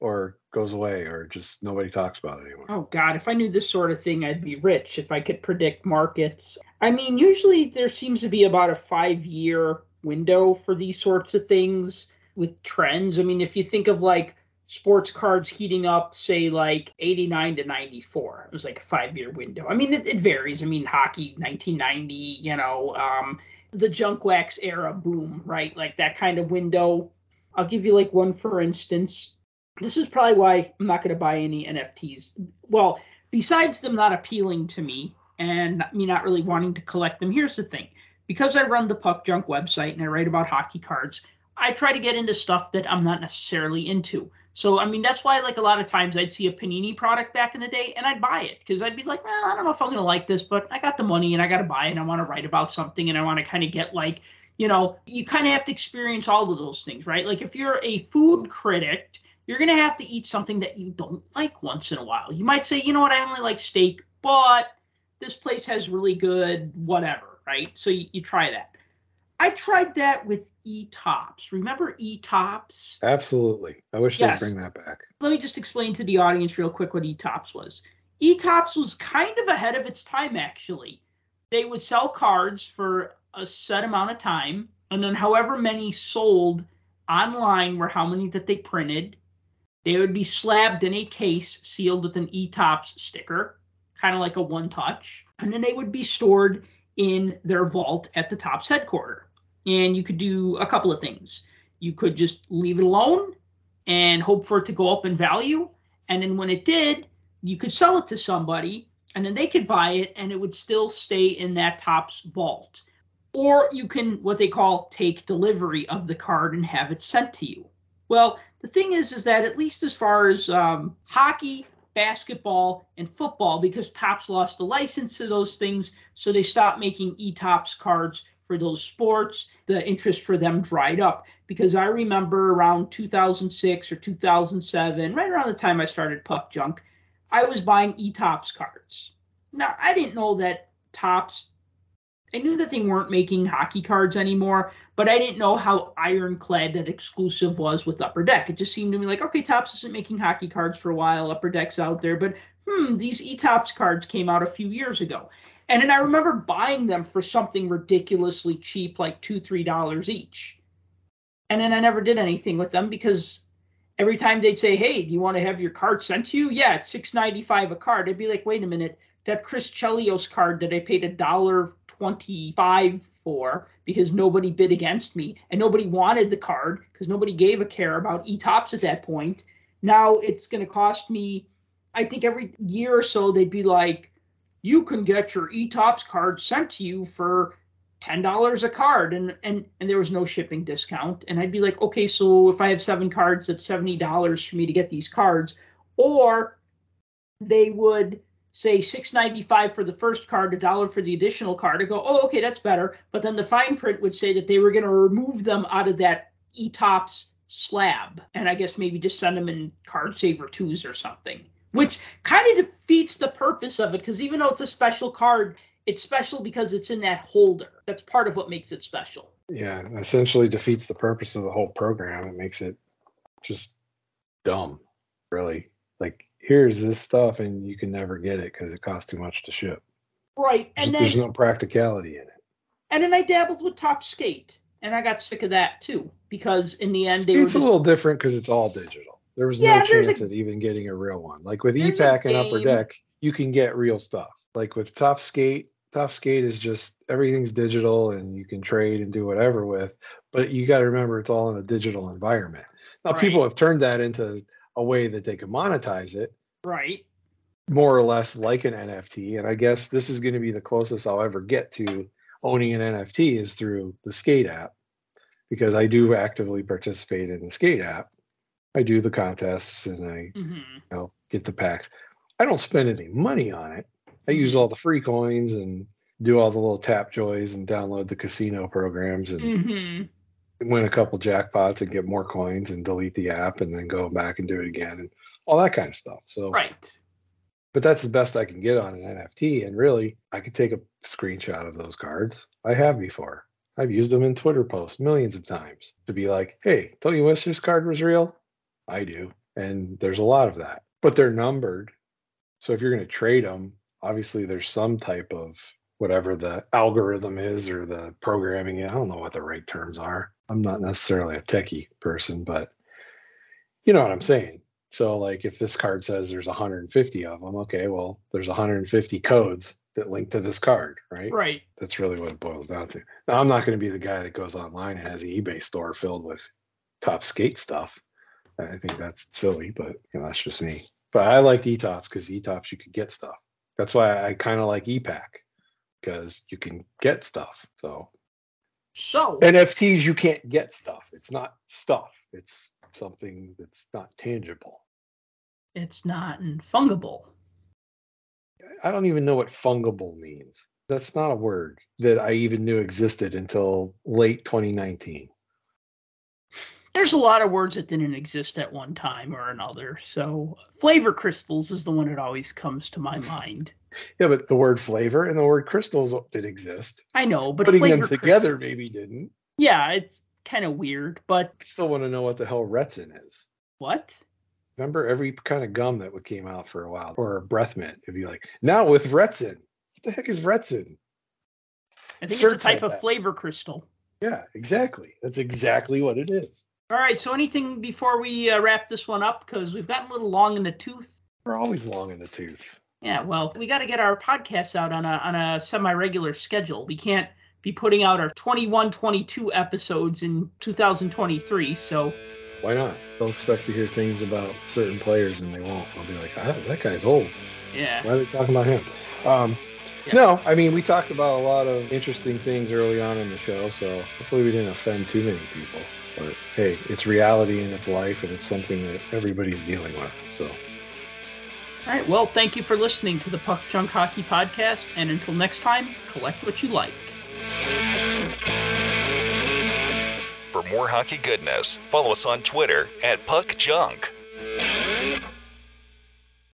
or goes away or just nobody talks about it anymore? Oh god, if I knew this sort of thing, I'd be rich if I could predict markets. I mean, usually there seems to be about a 5-year window for these sorts of things with trends. I mean, if you think of like sports cards heating up, say like 89 to 94. It was like a five year window. I mean, it, it, varies. I mean, hockey 1990, you know, um, the junk wax era boom, right? Like that kind of window. I'll give you like one for instance. This is probably why I'm not going to buy any NFTs. Well, besides them not appealing to me and me not really wanting to collect them, here's the thing. Because I run the Puck Junk website and I write about hockey cards, I try to get into stuff that I'm not necessarily into. So I mean that's why like a lot of times I'd see a Panini product back in the day and I'd buy it because I'd be like, well, I don't know if I'm gonna like this, but I got the money and I gotta buy it and I want to write about something and I want to kind of get like, you know, you kind of have to experience all of those things, right? Like if you're a food critic, you're gonna have to eat something that you don't like once in a while. You might say, you know what, I only like steak, but this place has really good whatever, right? So you, you try that. I tried that with e-Topps. Remember e-Topps? Absolutely. I wish yes. they'd bring that back. Let me just explain to the audience real quick what e-Topps was. e-Topps was kind of ahead of its time, actually. They would sell cards for a set amount of time, and then however many sold online were how many that they printed. They would be slabbed in a case sealed with an e-Topps sticker, kind of like a one touch, and then they would be stored in their vault at the Tops headquarters and you could do a couple of things. You could just leave it alone and hope for it to go up in value. And then when it did, you could sell it to somebody and then they could buy it and it would still stay in that Topps' vault. Or you can what they call take delivery of the card and have it sent to you. Well, the thing is, is that at least as far as um, hockey, basketball, and football, because Topps lost the license to those things, so they stopped making e-Topps cards for those sports, the interest for them dried up. Because I remember around 2006 or 2007, right around the time I started Puck Junk, I was buying e-Topps cards. Now, I didn't know that Topps, I knew that they weren't making hockey cards anymore, but I didn't know how ironclad that exclusive was with Upper Deck. It just seemed to me like, okay, Topps isn't making hockey cards for a while, Upper Deck's out there, but hmm, these e-Topps cards came out a few years ago. And then I remember buying them for something ridiculously cheap, like two, three dollars each. And then I never did anything with them because every time they'd say, Hey, do you want to have your card sent to you? Yeah, it's six ninety five a card. I'd be like, wait a minute, that Chris Chelios card that I paid a dollar twenty five for because nobody bid against me and nobody wanted the card because nobody gave a care about e-Topps at that point. Now it's gonna cost me, I think every year or so they'd be like, you can get your e-Topps card sent to you for ten dollars a card. And and and there was no shipping discount. And i'd be like okay so if i have seven cards that's seventy dollars for me to get these cards. Or they would say six ninety five for the first card a dollar for the additional card. I go oh okay that's better. But then the fine print would say that they were going to remove them out of that e-Topps slab. And i guess maybe just send them in card saver twos or something which kind of defeats the purpose of it because even though it's a special card, it's special because it's in that holder. That's part of what makes it special. Yeah, essentially defeats the purpose of the whole program. It makes it just dumb, really. Like, here's this stuff, and you can never get it because it costs too much to ship. Right, and then, there's no practicality in it. And then I dabbled with Topps Skate, and I got sick of that too because in the end, they it's were just, a little different because it's all digital. There was yeah, no chance a, at even getting a real one. Like with e-Pack and Upper Deck, you can get real stuff. Like with Topps Skate, Topps Skate is just everything's digital and you can trade and do whatever with. But you got to remember it's all in a digital environment. Now right. people have turned that into a way that they can monetize it. Right. More or less like an NFT. And I guess this is going to be the closest I'll ever get to owning an NFT is through the Skate app because I do actively participate in the Skate app I do the contests and I mm-hmm. you know get the packs. I don't spend any money on it. I use all the free coins and do all the little tap joys and download the casino programs and mm-hmm. win a couple jackpots and get more coins and delete the app and then go back and do it again and all that kind of stuff. So right. But that's the best I can get on an NFT. And really, I could take a screenshot of those cards. I have before. I've used them in Twitter posts millions of times to be like, hey, don't you wish this card was real? I do. And there's a lot of that, but they're numbered. So if you're going to trade them, obviously there's some type of whatever the algorithm is or the programming. I don't know what the right terms are. I'm not necessarily a techie person, but You know what I'm saying? So like if this card says there's 150 of them, okay, well there's 150 codes that link to this card, right? Right. That's really what it boils down to. Now I'm not going to be the guy that goes online and has an eBay store filled with Topps Skate stuff. I think that's silly, but you know, that's just me. But I liked e-Topps because e-Topps you could get stuff. That's why I kind of like e-Pack because you can get stuff. So So NFTs you can't get stuff. It's not stuff. It's something that's not tangible. it's not fungible. I don't even know what fungible means. That's not a word that I even knew existed until late 2019. There's a lot of words that didn't exist at one time or another. So flavor crystals is the one that always comes to my mind. Yeah, but the word flavor and the word crystals did exist. I know, but Putting them together crystals- maybe didn't. yeah, it's kind of weird. But I still want to know what the hell Retsyn is. what? Remember every kind of gum that came out for a while, or a breath mint. It'd be like, now with Retsyn. What the heck is Retsyn? I think Certs it's a type like of that. flavor crystal. Yeah, exactly. That's exactly what it is. All right. So anything before we uh, wrap this one up because we've gotten a little long in the tooth. We're always long in the tooth. Yeah. Well, we got to get our podcasts out on a on a semi-regular schedule. We can't be putting out our 21, 22 episodes in 2023. So Why not? They'll expect to hear things about certain players and they won't. They'll be like, ah, that guy's old. yeah. Why are they talking about him? Um, Yeah. No, I mean, we talked about a lot of interesting things early on in the show, so hopefully we didn't offend too many people. But hey, it's reality and it's life, and it's something that everybody's dealing with. So All right. Well, thank you for listening to the Puck Junk Hockey Podcast. And until next time, collect what you like. For more hockey goodness, follow us on Twitter at Puck Junk.